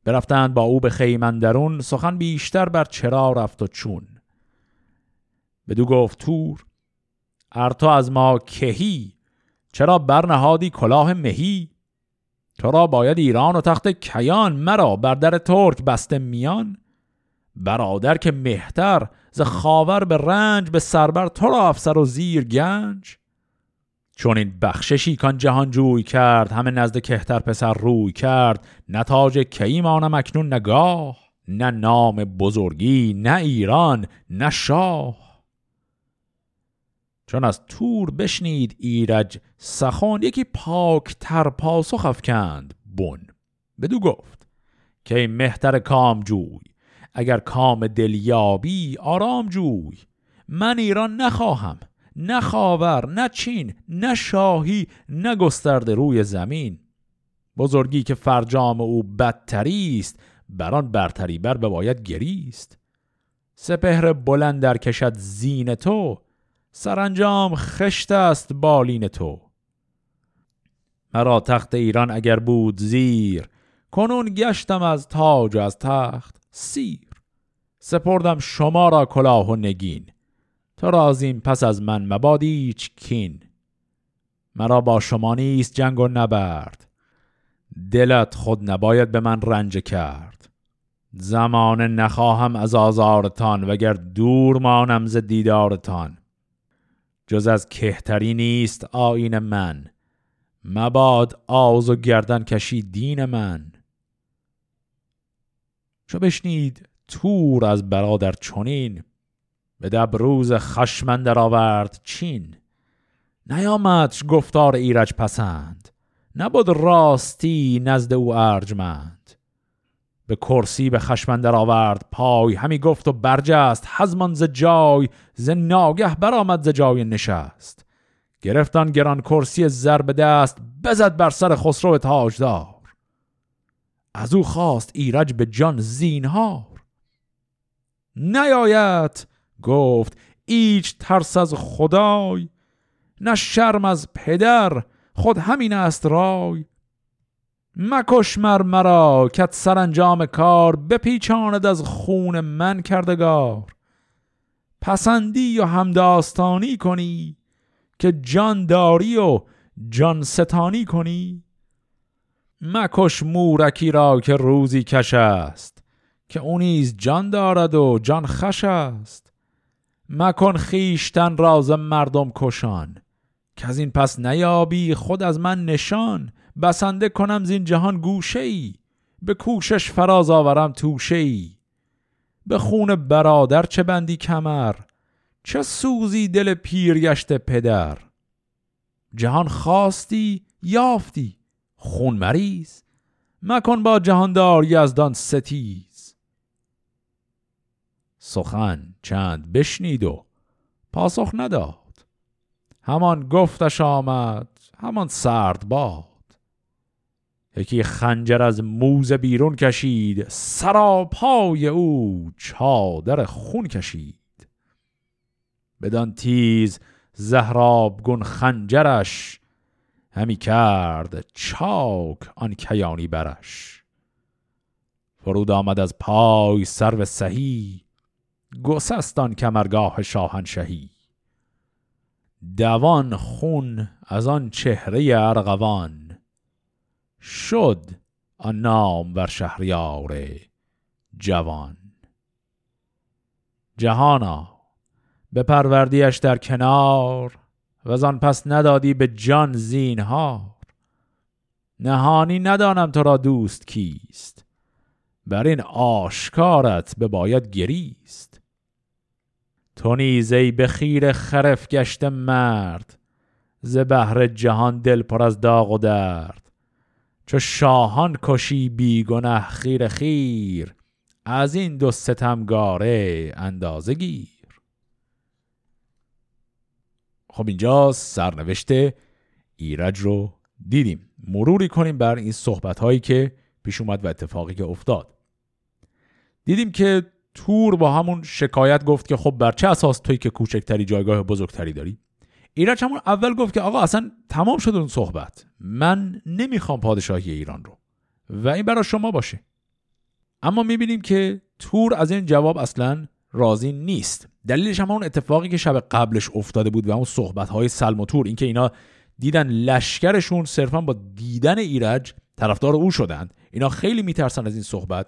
برفتند با او به خیمندرون سخن بیشتر بر چرا رفت و چون. بدو گفت تور ارتو از ما کهی چرا برنهادی کلاه مهی؟ تو را باید ایران و تخت کیان مرا بر در ترک بسته میان؟ برادر که مهتر ز خاور به رنج به سربر تو را افسر و زیر گنج. چون این بخششی کان جهان جوی کرد همه نزد کهتر پسر روی کرد. نتاج کی مانم اکنون نگاه نه نام بزرگی نه ایران نه شاه. چون از تور بشنید ایرج سخن یکی پاک تر پاسخ افکند بن. بدو گفت که مهتر کام جوی اگر کام دلیابی آرام جوی. من ایران نخواهم. نه خاور نه چین نه شاهی نه گسترده روی زمین. بزرگی که فرجام او بدتری است بران برتری بر باید گریست. سپهر بلند در کشد زین تو سرانجام خشت است بالین تو. مرا تخت ایران اگر بود زیر کنون گشتم از تاج و از تخت. سیر. سپردم شما را کلاه و نگین. تو رازیم پس از من مباد کین. مرا با شما نیست جنگ و نبرد. دلت خود نباید به من رنج کرد. زمان نخواهم از آزارتان وگر دور مانم ز دیدارتان. جز از کهتری نیست آین من. مباد آز و گردن کشی دین من. چو بشنید تور از برادر چونین به دبروز خشمن در آورد چین. نیامدش گفتار ایرج پسند نبود راستی نزد او ارجمند. به کرسی به خشمن آورد پای همی گفت و برجست حزمان ز جای ز ناگه برآمد ز جای نشست. گرفتان گران کرسی زر به دست بزد بر سر خسرو تاجدار. از او خواست ایرج به جان زینهار. نیاید گفت ایچ ترس از خدای نه شرم از پدر خود همین است رای. مکش مر مرا کت سرانجام کار بپیچاند از خون من کردگار. پسندی و همداستانی کنی که جان داری و جان ستانی کنی. مکش مورکی را که روزی کش است که اونیز جان دارد و جان خش است. مکن خیشتن راز مردم کشان که از این پس نیابی خود از من نشان. بسنده کنم زین جهان گوشه ای به کوشش فراز آورم توشه ای به خون برادر چه بندی کمر چه سوزی دل پیرگشت پدر؟ جهان خواستی یافتی. خون مریض مکن با جهاندار یزدان ستیز. سخن چند بشنید و پاسخ نداد. همان گفتش آمد همان سرد باد. یکی خنجر از موز بیرون کشید سراپای او چادر خون کشید. بدان تیز زهراب گون خنجرش همی کرد چاک آن کیانی برش. فرود آمد از پای سرو سهی گسستان کمرگاه شاهنشهی. دوان خون از آن چهره ارغوان شد آن نام بر شهریار جوان. جهانا به پروردیش در کنار و آن پس ندادی به جان زینهار. نهانی ندانم تو را دوست کیست. بر این آشکارت به باید گریست. تو نیزی به خیر خرف گشته مرد ز بهر جهان دل پر از داغ و درد. چو شاهان کشی بی گنه خیر خیر از این دو ستمگاره اندازه گیر. خب اینجا سرنوشت ایرج رو دیدیم. مروری کنیم بر این صحبت هایی که پیش اومد و اتفاقی که افتاد. دیدیم که تور با همون شکایت گفت که خب بر چه اساس توی که کوچکتری جایگاه بزرگتری داری؟ ایرج همون اول گفت که آقا اصلا تمام شد اون صحبت. من نمی‌خوام پادشاهی ایران رو. و این برای شما باشه. اما می‌بینیم که تور از این جواب اصلا راضی نیست. دلیلش هم اون اتفاقی که شب قبلش افتاده بود و اون صحبت های سلم و تور اینکه اینا دیدن لشکرشون صرفا با دیدن ایرج طرفدار او شدند. اینا خیلی میترسن از این صحبت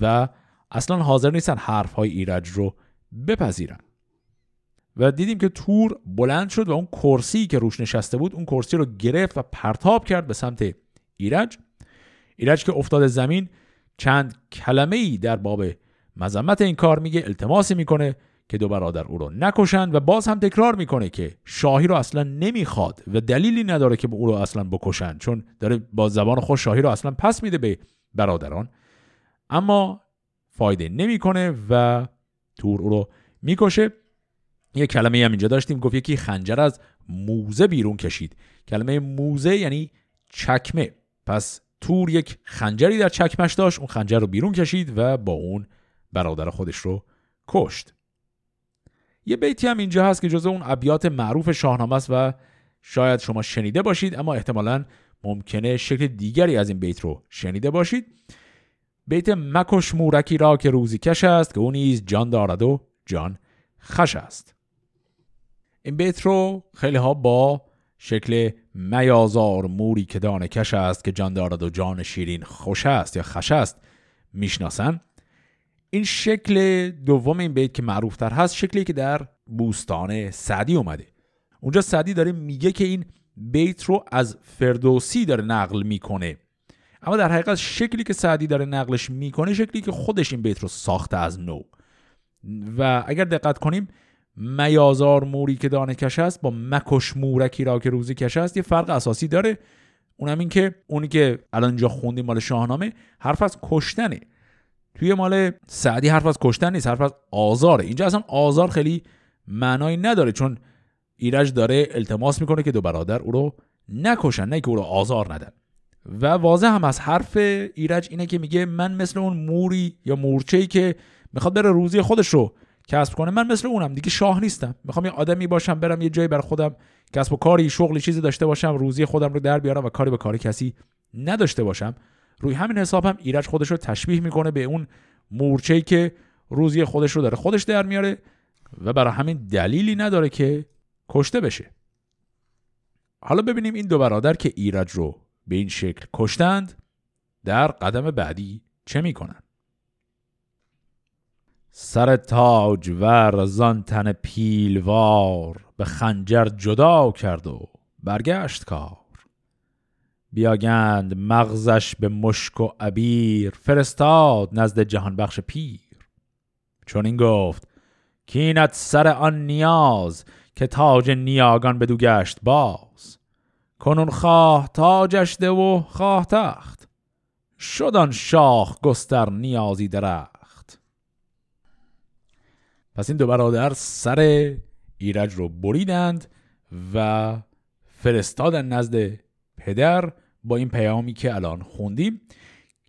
و اصلا حاضر نیستن حرف های ایرج رو بپذیرن. و دیدیم که تور بلند شد و اون کرسی که روش نشسته بود اون کرسی رو گرفت و پرتاب کرد به سمت ایرج. ایرج که افتاد زمین چند کلمه ای در باب مذمت این کار میگه التماسی می‌کنه که دو برادر او رو نکشند و باز هم تکرار می‌کنه که شاهی رو اصلا نمی‌خواد و دلیلی نداره که او رو اصلا بکشن چون داره با زبان خود شاهی رو اصلا پس میده به برادران. اما فایده نمی‌کنه و تور او رو می‌کشه. یه کلمه هم اینجا داشتیم گفت یکی خنجر از موزه بیرون کشید. کلمه موزه یعنی چکمه. پس تور یک خنجری در چکمش داشت اون خنجر رو بیرون کشید و با اون برادر خودش رو کشت. یه بیتی هم اینجا هست که جزء اون ابیات معروف شاهنامه است و شاید شما شنیده باشید اما احتمالا ممکنه شکل دیگری از این بیت رو شنیده باشید. بیت مکش مورکی را که روزی کش است که اون نیز جان دارد و جان خش است. این بیت رو خیلی ها با شکل میازار موری که دانه کش است که جان دارد و جان شیرین خوش است یا خش است می‌شناسن. این شکل دوم این بیت که معروفتر هست شکلی که در بوستان سعدی اومده. اونجا سعدی داره میگه که این بیت رو از فردوسی داره نقل می‌کنه. اما در حقیقت شکلی که سعدی داره نقلش می‌کنه شکلی که خودش این بیت رو ساخته از نو. و اگر دقت کنیم میازار موری که دانه کش است با مکش مورکی را که روزی کش است یه فرق اساسی داره. اونم این که اونی که الان اینجا خوندیم مال شاهنامه حرف از کشتنه. توی مال سعدی حرف از کشتن نیست حرف از آزاره. اینجا اصلا آزار خیلی معنایی نداره چون ایرج داره التماس می‌کنه که دو برادر او رو نکشن نه که او رو آزار ندن. و واضح هم از حرف ایرج اینه که میگه من مثل اون موری یا مورچه‌ای که می‌خواد بره روزی خودش رو کسب کنه من مثل اونم دیگه شاه نیستم. می‌خوام یه آدمی باشم برم یه جایی بر خودم کسب و کاری شغلی چیزی داشته باشم روزی خودم رو در بیارم و کاری به کاری کسی نداشته باشم. روی همین حساب هم ایرج خودش رو تشبیه می‌کنه به اون مورچه‌ای که روزی خودش رو داره خودش در میاره و برای همین دلیلی نداره که کشته بشه. حالا ببینیم این دو برادر که ایرج رو به این شکل کشتند در قدم بعدی چه می‌کنن؟ سر تاج زان تن پیلوار به خنجر جدا کرد و برگشت کار. بیاگند مغزش به مشک و عبیر فرستاد نزد جهان بخش پیر. چون این گفت کینت سر آن نیاز که تاج نیاگان بدو گشت باز. کنون خواه تاجش ده و خواه تخت. شدان شاخ گستر نیازی درخت. پس این دو برادر سر ایرج رو بریدند و فرستادن نزد پدر با این پیامی که الان خوندیم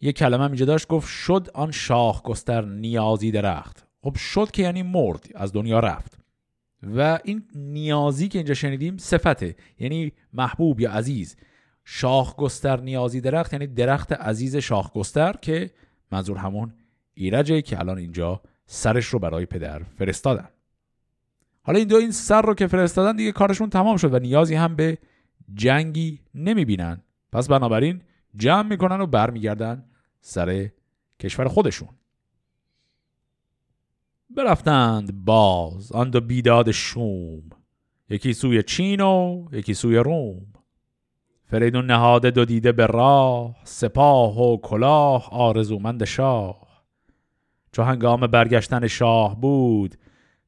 یه کلمه اینجا داشت گفت شد آن شاخ گستر نیازی درخت. خب شد که یعنی مرد از دنیا رفت. و این نیازی که اینجا شنیدیم صفته یعنی محبوب یا عزیز. شاخ گستر نیازی درخت یعنی درخت عزیز شاخ گستر که منظور همون ایرجه که الان اینجا سرش رو برای پدر فرستادن. حالا این دو این سر رو که فرستادن دیگه کارشون تمام شد و نیازی هم به جنگی نمی‌بینن. پس بنابراین جمع می‌کنن و برمیگردن سر کشور خودشون. برفتند باز آن دو بیداد شوم. یکی سوی چین و یکی سوی روم. فریدون نهاده دو دیده به راه سپاه و کلاه آرزومند شاه. چو هنگام برگشتن شاه بود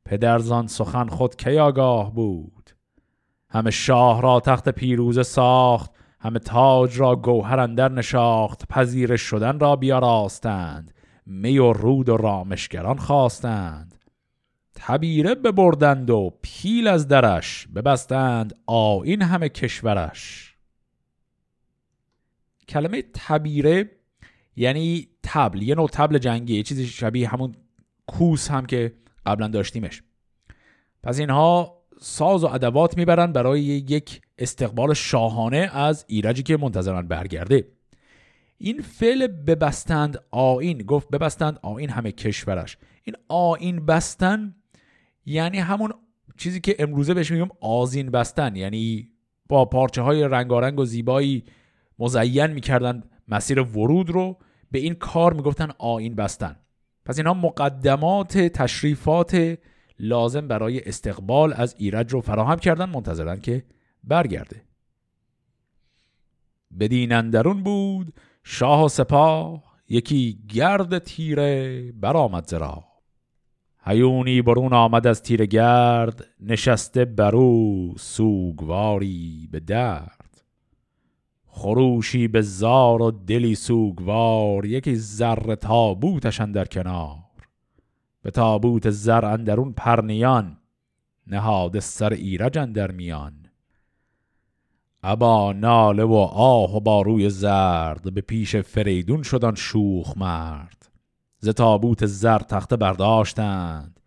پدرزان سخن خود کی آگاه بود؟ همه شاه را تخت پیروزه ساخت همه تاج را گوهر اندر نشاخت پذیرش شدن را بیاراستند می و رود و رامشگران خواستند. تبیره ببردند و پیل از درش ببستند آین همه کشورش. کلمه تبیره یعنی تبل یه نوع تبل جنگی یه چیزی شبیه همون کوس هم که قبلا داشتیمش. پس اینها ساز و ادوات می‌برن برای یک استقبال شاهانه از ایرجی که منتظرن برگرده. این فعل ببستند آین گفت ببستند آین همه کشورش. این آین بستن یعنی همون چیزی که امروزه بهش میگم آزین بستن. یعنی با پارچه های رنگارنگ و زیبایی مزین می‌کردن مسیر ورود رو به این کار می‌گفتن آین بستن. پس اینها مقدمات تشریفات لازم برای استقبال از ایرج رو فراهم کردن منتظرن که برگرده. بدین بود شاه و سپاه یکی گرد تیره برآمد زرا هیونی برون آمد از تیر گرد نشسته برو سوگواری به درد. خروشی به زار و دلی سوگوار یکی زر تابوتش در کنار. به تابوت زر اندرون پرنیان نهاد سر ایرج در میان. ابا ناله و آه و با روی زرد به پیش فریدون شدن شوخ مرد. ز تابوت زر تخته برداشتند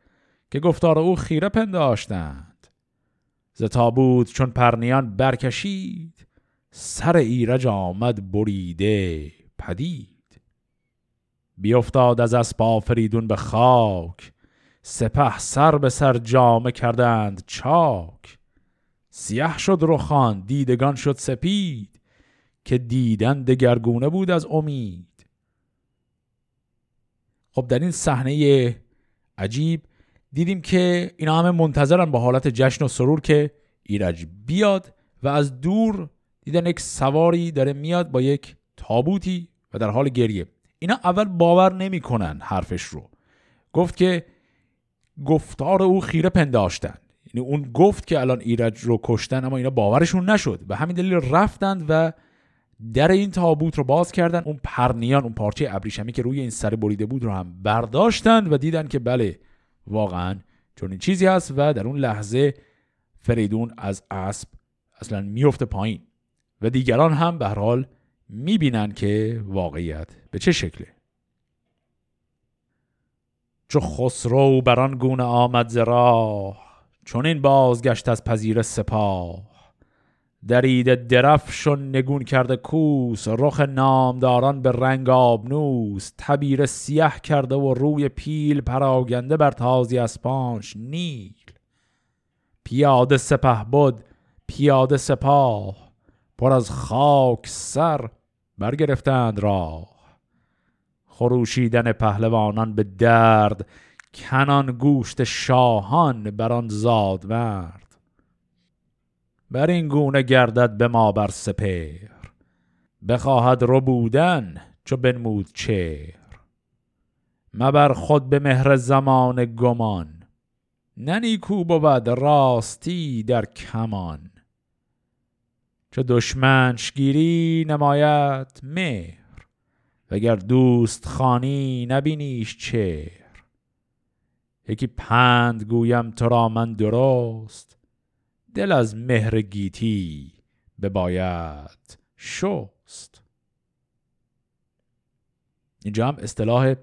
که گفتار او خیره پنداشتند. ز تابوت چون پرنیان برکشید سر ایرج آمد بریده پدید. بیافتاد از اسپا فریدون به خاک. سپه سر به سر جامه کردند چاک. سیاه شد رخان دیدگان شد سپید که دیدن دگرگونه بود از امید. خب در این صحنه عجیب دیدیم که اینا همه منتظرن با حالت جشن و سرور که ایرج بیاد و از دور دیدن یک سواری داره میاد با یک تابوتی و در حال گریه. اینا اول باور نمی‌کنن حرفش رو. گفت که گفتار او خیره پنداشتن یعنی اون گفت که الان ایرج رو کشتن اما اینا باورشون نشد. به همین دلیل رفتند و در این تابوت رو باز کردن. اون پرنیان اون پارچه ابریشمی که روی این سر بریده بود رو هم برداشتند و دیدن که بله واقعا چون این چیزی هست و در اون لحظه فریدون از اسب اصلا میفته پایین. و دیگران هم به هر حال می‌بینن که واقعیت به چه شکله چو خسرو بران گونه آمد ز چون این بازگشت از پذیر سپاه. درید درفشون نگون کرده کوس رخ نامداران به رنگ آبنوس تبیر سیه کرده و روی پیل پراگنده بر تازی اسپانش نیل. پیاده سپه بود پیاده سپاه پر از خاک سر برگرفتند راه. خروشیدن پهلوانان به درد کنان گوشت شاهان بر آن زاد مرد. بر این گونه گردد به ما بر سپر بخواهد رو بودن چو بنمود چهر. مبر خود به مهر زمان گمان ننی کو بود راستی در کمان. چو دشمنش گیری نمایت مهر وگر دوست خانی نبینیش چه یکی پند گویم تو را من درست. دل از مهر گیتی به باید شست. اینجا هم اصطلاح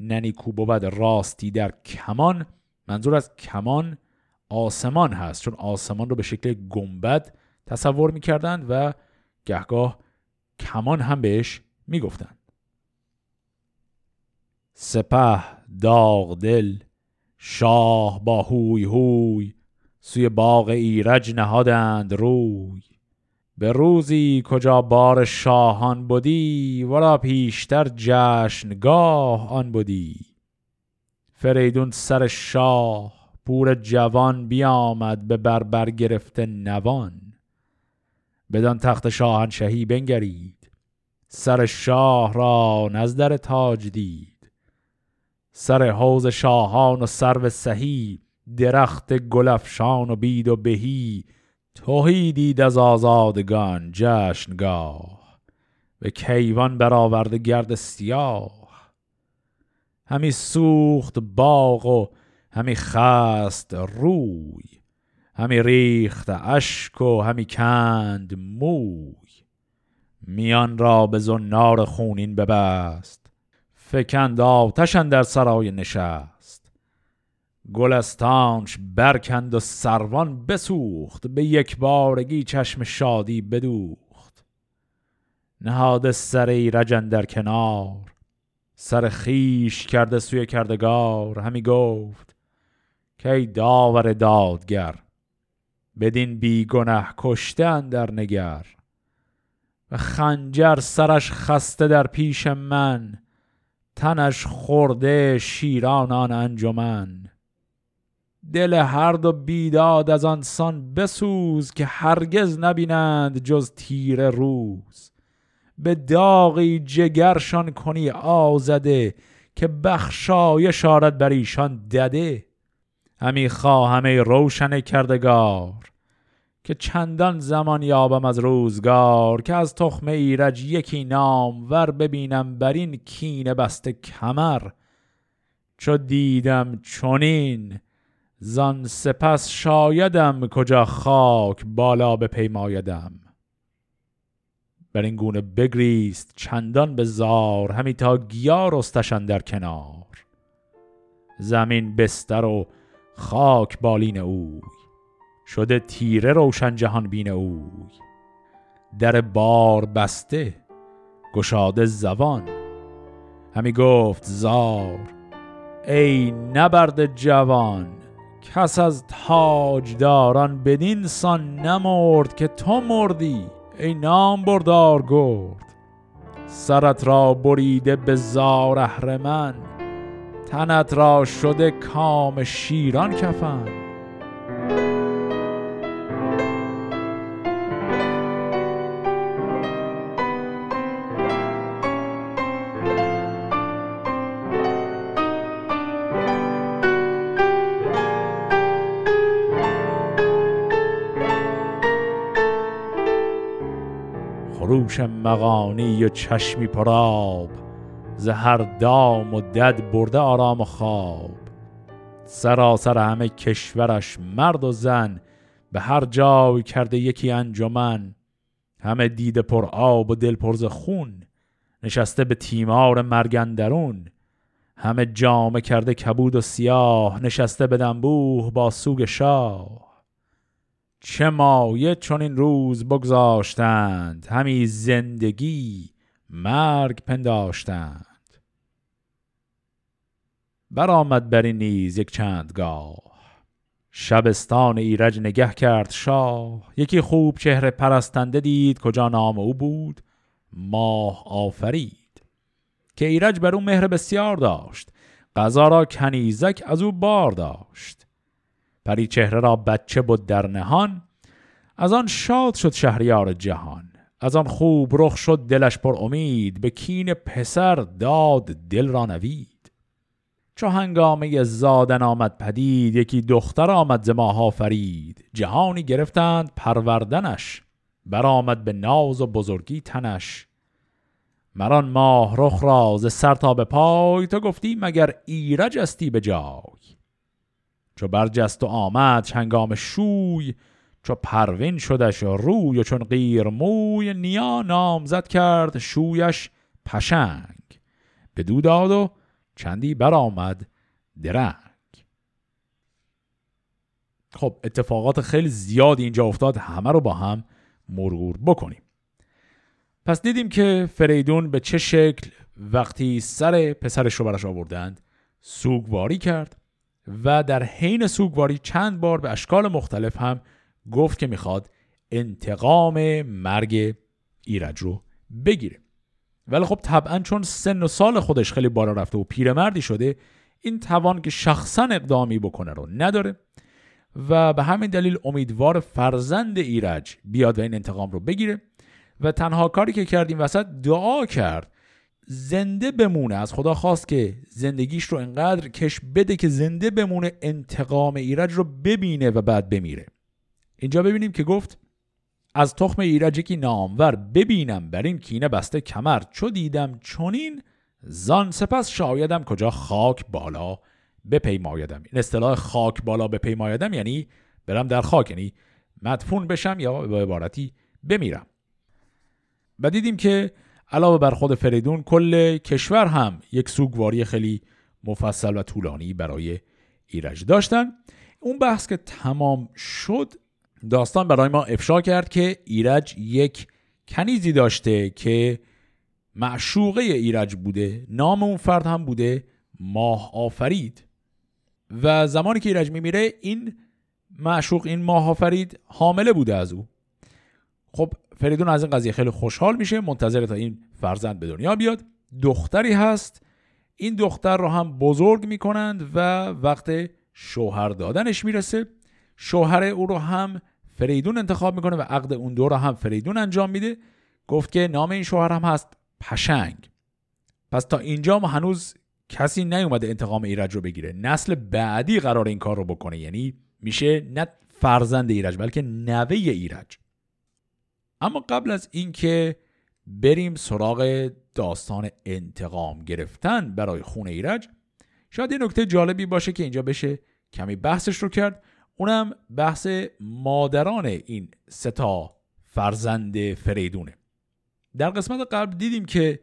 ننیکو بود راستی در کمان. منظور از کمان آسمان هست چون آسمان رو به شکل گنبد تصور می‌کردند و گهگاه کمان هم بهش می‌گفتند. سپه داغ دل شاه با هوی هوی سوی باغ ایرج نهادند روی. به روزی کجا بار شاهان بودی ورا پیشتر جشنگاه آن بودی فریدون سر شاه پور جوان بیامد به بربر گرفته نوان. بدان تخت شاهنشهی بنگرید سر شاه را نزدر تاج دید. سر حوز شاهان و سرو سهی درخت گلفشان و بید و بهی. توهی دید از آزادگان جشنگاه به کیوان برآورده گرد سیاه. همی سوخت باغ و همی خست روی همی ریخت اشک و همی کند موی. میان را به زنار خونین ببست فکند آتشن در سرای نشست. گلستانش برکند و سروان بسوخت به یک بارگی چشم شادی بدوخت. نهاد سر ایرجن در کنار سر خیش کرده سوی کردگار. همی گفت که ای داور دادگر بدین بی گنه کشتن در نگر و خنجر سرش خسته در پیش من. تنش خورده شیرانان انجمن. دل هر دو بیداد از آن سان بسوز که هرگز نبینند جز تیر روز. به داغی جگرشان کنی آزده که بخشایش آرد بر ایشان دده. همی خواهم ای روشن کردگار. که چندان زمان یابم از روزگار که از تخم ایرج یکی نام ور ببینم بر این کینه بسته کمر. چو دیدم چونین زان سپس شایدم کجا خاک بالا بپیمایدم. بر این گونه بگریست چندان به زار همی تا گیا رستشن در کنار. زمین بستر و خاک بالین اوی. شده تیره روشن جهان بین اوی. در بار بسته گشاده زبان. همی گفت زار ای نبرد جوان کس از تاجداران بدین سان نمرد که تو مردی. ای نام بردار گرد سرت را بریده به زار اهرمن. تنت را شده کام شیران کفن. مغانی و چشمی پراب زهر دام و دد برده آرام و خواب. سراسر همه کشورش مرد و زن به هر جای کرده یکی انجمن. همه دیده پر آب و دل پرز خون نشسته به تیمار مرگندرون همه جامه کرده کبود و سیاه نشسته به دنبوه با سوگ شاه. چه مایه چون این روز بگذاشتند؟ همی زندگی مرگ پنداشتند. برآمد بر این نیز یک چندگاه. شبستان ایرج نگه کرد شاه. یکی خوب چهره پرستنده دید کجا نام او بود؟ ماه آفرید. که ایرج بر او مهر بسیار داشت. غذا را کنیزک از او بار داشت. پری چهره را بچه بود در نهان. از آن شاد شد شهریار جهان. از آن خوب رخ شد دلش پر امید. به کین پسر داد دل را نوید. چو هنگامه زادن آمد پدید یکی دختر آمد ز ماه فرید جهانی گرفتند پروردنش برآمد به ناز و بزرگی تنش. مران ماه رخ را ز سر تا به پای تو گفتی مگر ایرج استی به جای؟ چو برجست و آمد هنگام شوی چو پروین شدش روی و چون غیر موی نیا نامزد کرد شویش پشنگ. به داد و چندی برآمد درنگ. خب اتفاقات خیلی زیادی اینجا افتاد همه رو با هم مرور بکنیم. پس دیدیم که فریدون به چه شکل وقتی سر پسرش رو برش آوردند سوگواری کرد. و در حین سوگواری چند بار به اشکال مختلف هم گفت که می‌خواد انتقام مرگ ایرج رو بگیره. ولی خب طبعا چون سن و سال خودش خیلی بالا رفته و پیرمردی شده این توان که شخصا اقدامی بکنه رو نداره و به همین دلیل امیدوار فرزند ایرج بیاد و این انتقام رو بگیره. و تنها کاری که کردیم وسط دعا کرد زنده بمونه. از خدا خواست که زندگیش رو انقدر کش بده که زنده بمونه انتقام ایرج رو ببینه و بعد بمیره. اینجا ببینیم که گفت از تخم ایرج یکی نامور ببینم بر این کینه بسته کمر. چو دیدم چونین زان سپس شایدم کجا خاک بالا بپیمایدم. این اصطلاح خاک بالا بپیمایدم یعنی برم در خاک یعنی مدفون بشم یا به عبارتی بمیرم. و دیدیم که علاوه بر خود فریدون کل کشور هم یک سوگواری خیلی مفصل و طولانی برای ایرج داشتن. اون بحث که تمام شد داستان برای ما افشا کرد که ایرج یک کنیزی داشته که معشوقه ایرج بوده نام اون فرد هم بوده ماه آفرید. و زمانی که ایرج میمیره این معشوق این ماه آفرید حامله بوده از او. خب فریدون از این قضیه خیلی خوشحال میشه منتظر تا این فرزند به دنیا بیاد. دختری هست. این دختر رو هم بزرگ می‌کنند و وقت شوهر دادنش می‌رسه. شوهر او رو هم فریدون انتخاب می‌کنه و عقد اون دو رو هم فریدون انجام میده. گفت که نام این شوهر هم هست پشنگ. پس تا اینجا ما هنوز کسی نیومده انتقام ایرج رو بگیره. نسل بعدی قرار این کار رو بکنه. یعنی میشه نه فرزند ایرج بلکه نوه ایرج. اما قبل از اینکه بریم سراغ داستان انتقام گرفتن برای خون ایرج شاید یه نکته جالبی باشه که اینجا بشه کمی بحثش رو کرد. اونم بحث مادران این ستا فرزند فریدونه. در قسمت قبل دیدیم که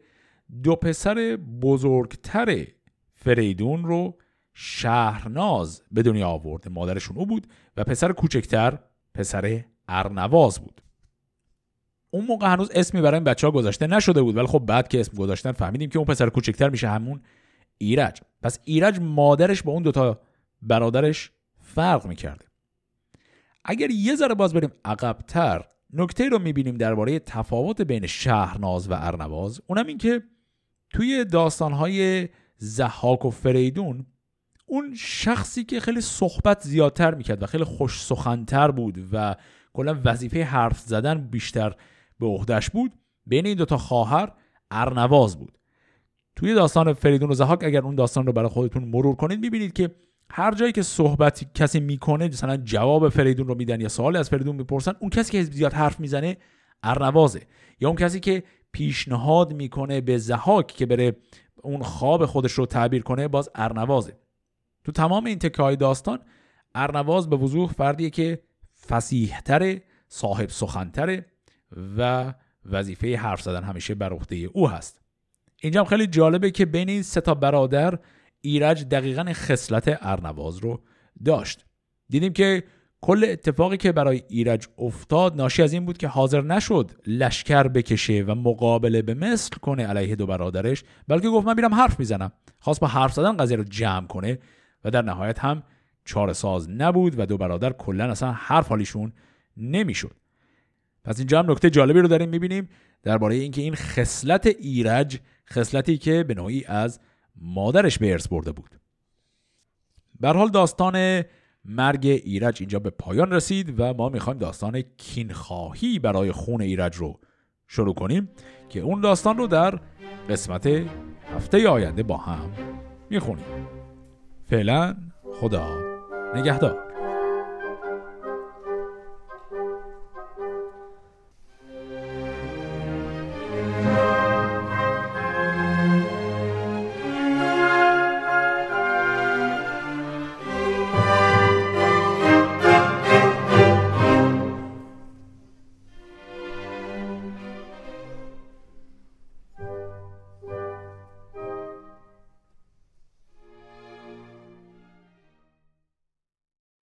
دو پسر بزرگتر فریدون رو شهرناز به دنیا آورده. مادرشون او بود و پسر کوچکتر پسر ارنواز بود. اون موقع هنوز اسمی برای این بچه ها گذاشته نشده بود ولی خب بعد که اسم گذاشتن فهمیدیم که اون پسر کوچکتر میشه همون ایرج. پس ایرج مادرش با اون دوتا برادرش فرق می‌کرده. اگر یه ذره باز بریم عقبتر نکته رو می‌بینیم درباره تفاوت بین شهرناز و ارنواز. اونم این که توی داستانهای زحاک و فریدون اون شخصی که خیلی صحبت زیادتر می‌کرد و خیلی خوش سخنتر بود و کلا وظیفه حرف زدن بیشتر به عهدهش بود بین این دوتا خواهر ارنواز بود. توی داستان فریدون و زحاک اگر اون داستان رو برای خودتون مرور کنید می‌بینید که هر جایی که صحبت کسی می‌کنه مثلا جواب فریدون رو میدن یا سوالی از فریدون می‌پرسن اون کسی که زیاد حرف می‌زنه ارنوازه. یا اون کسی که پیشنهاد می‌کنه به زحاک که بره اون خواب خودش رو تعبیر کنه باز ارنوازه. تو تمام این تکه داستان ارنواز به وضوح فردیه که فسیحتره صاحب سخنتره. و وظیفه حرف زدن همیشه بر عهده او هست. اینجا هم خیلی جالبه که بین این سه تا برادر ایرج دقیقا خصلت ارنواز رو داشت. دیدیم که کل اتفاقی که برای ایرج افتاد ناشی از این بود که حاضر نشد لشکر بکشه و مقابله به مثل کنه علیه دو برادرش بلکه گفت من میرم حرف می‌زنم. خواست با حرف زدن قضیه رو جمع کنه و در نهایت هم چاره ساز نبود و دو برادر کلا اصلا حرف حالیشون نمی‌شد. پس اینجا هم نکته جالبی رو داریم می‌بینیم درباره اینکه این خصلت ایرج خصلتی که به نوعی از مادرش به ارث برده بود. بر حال داستان مرگ ایرج اینجا به پایان رسید و ما می‌خوایم داستان کینخواهی برای خون ایرج رو شروع کنیم که اون داستان رو در قسمت هفته آینده با هم می‌خونیم. فعلا خدا نگهدار.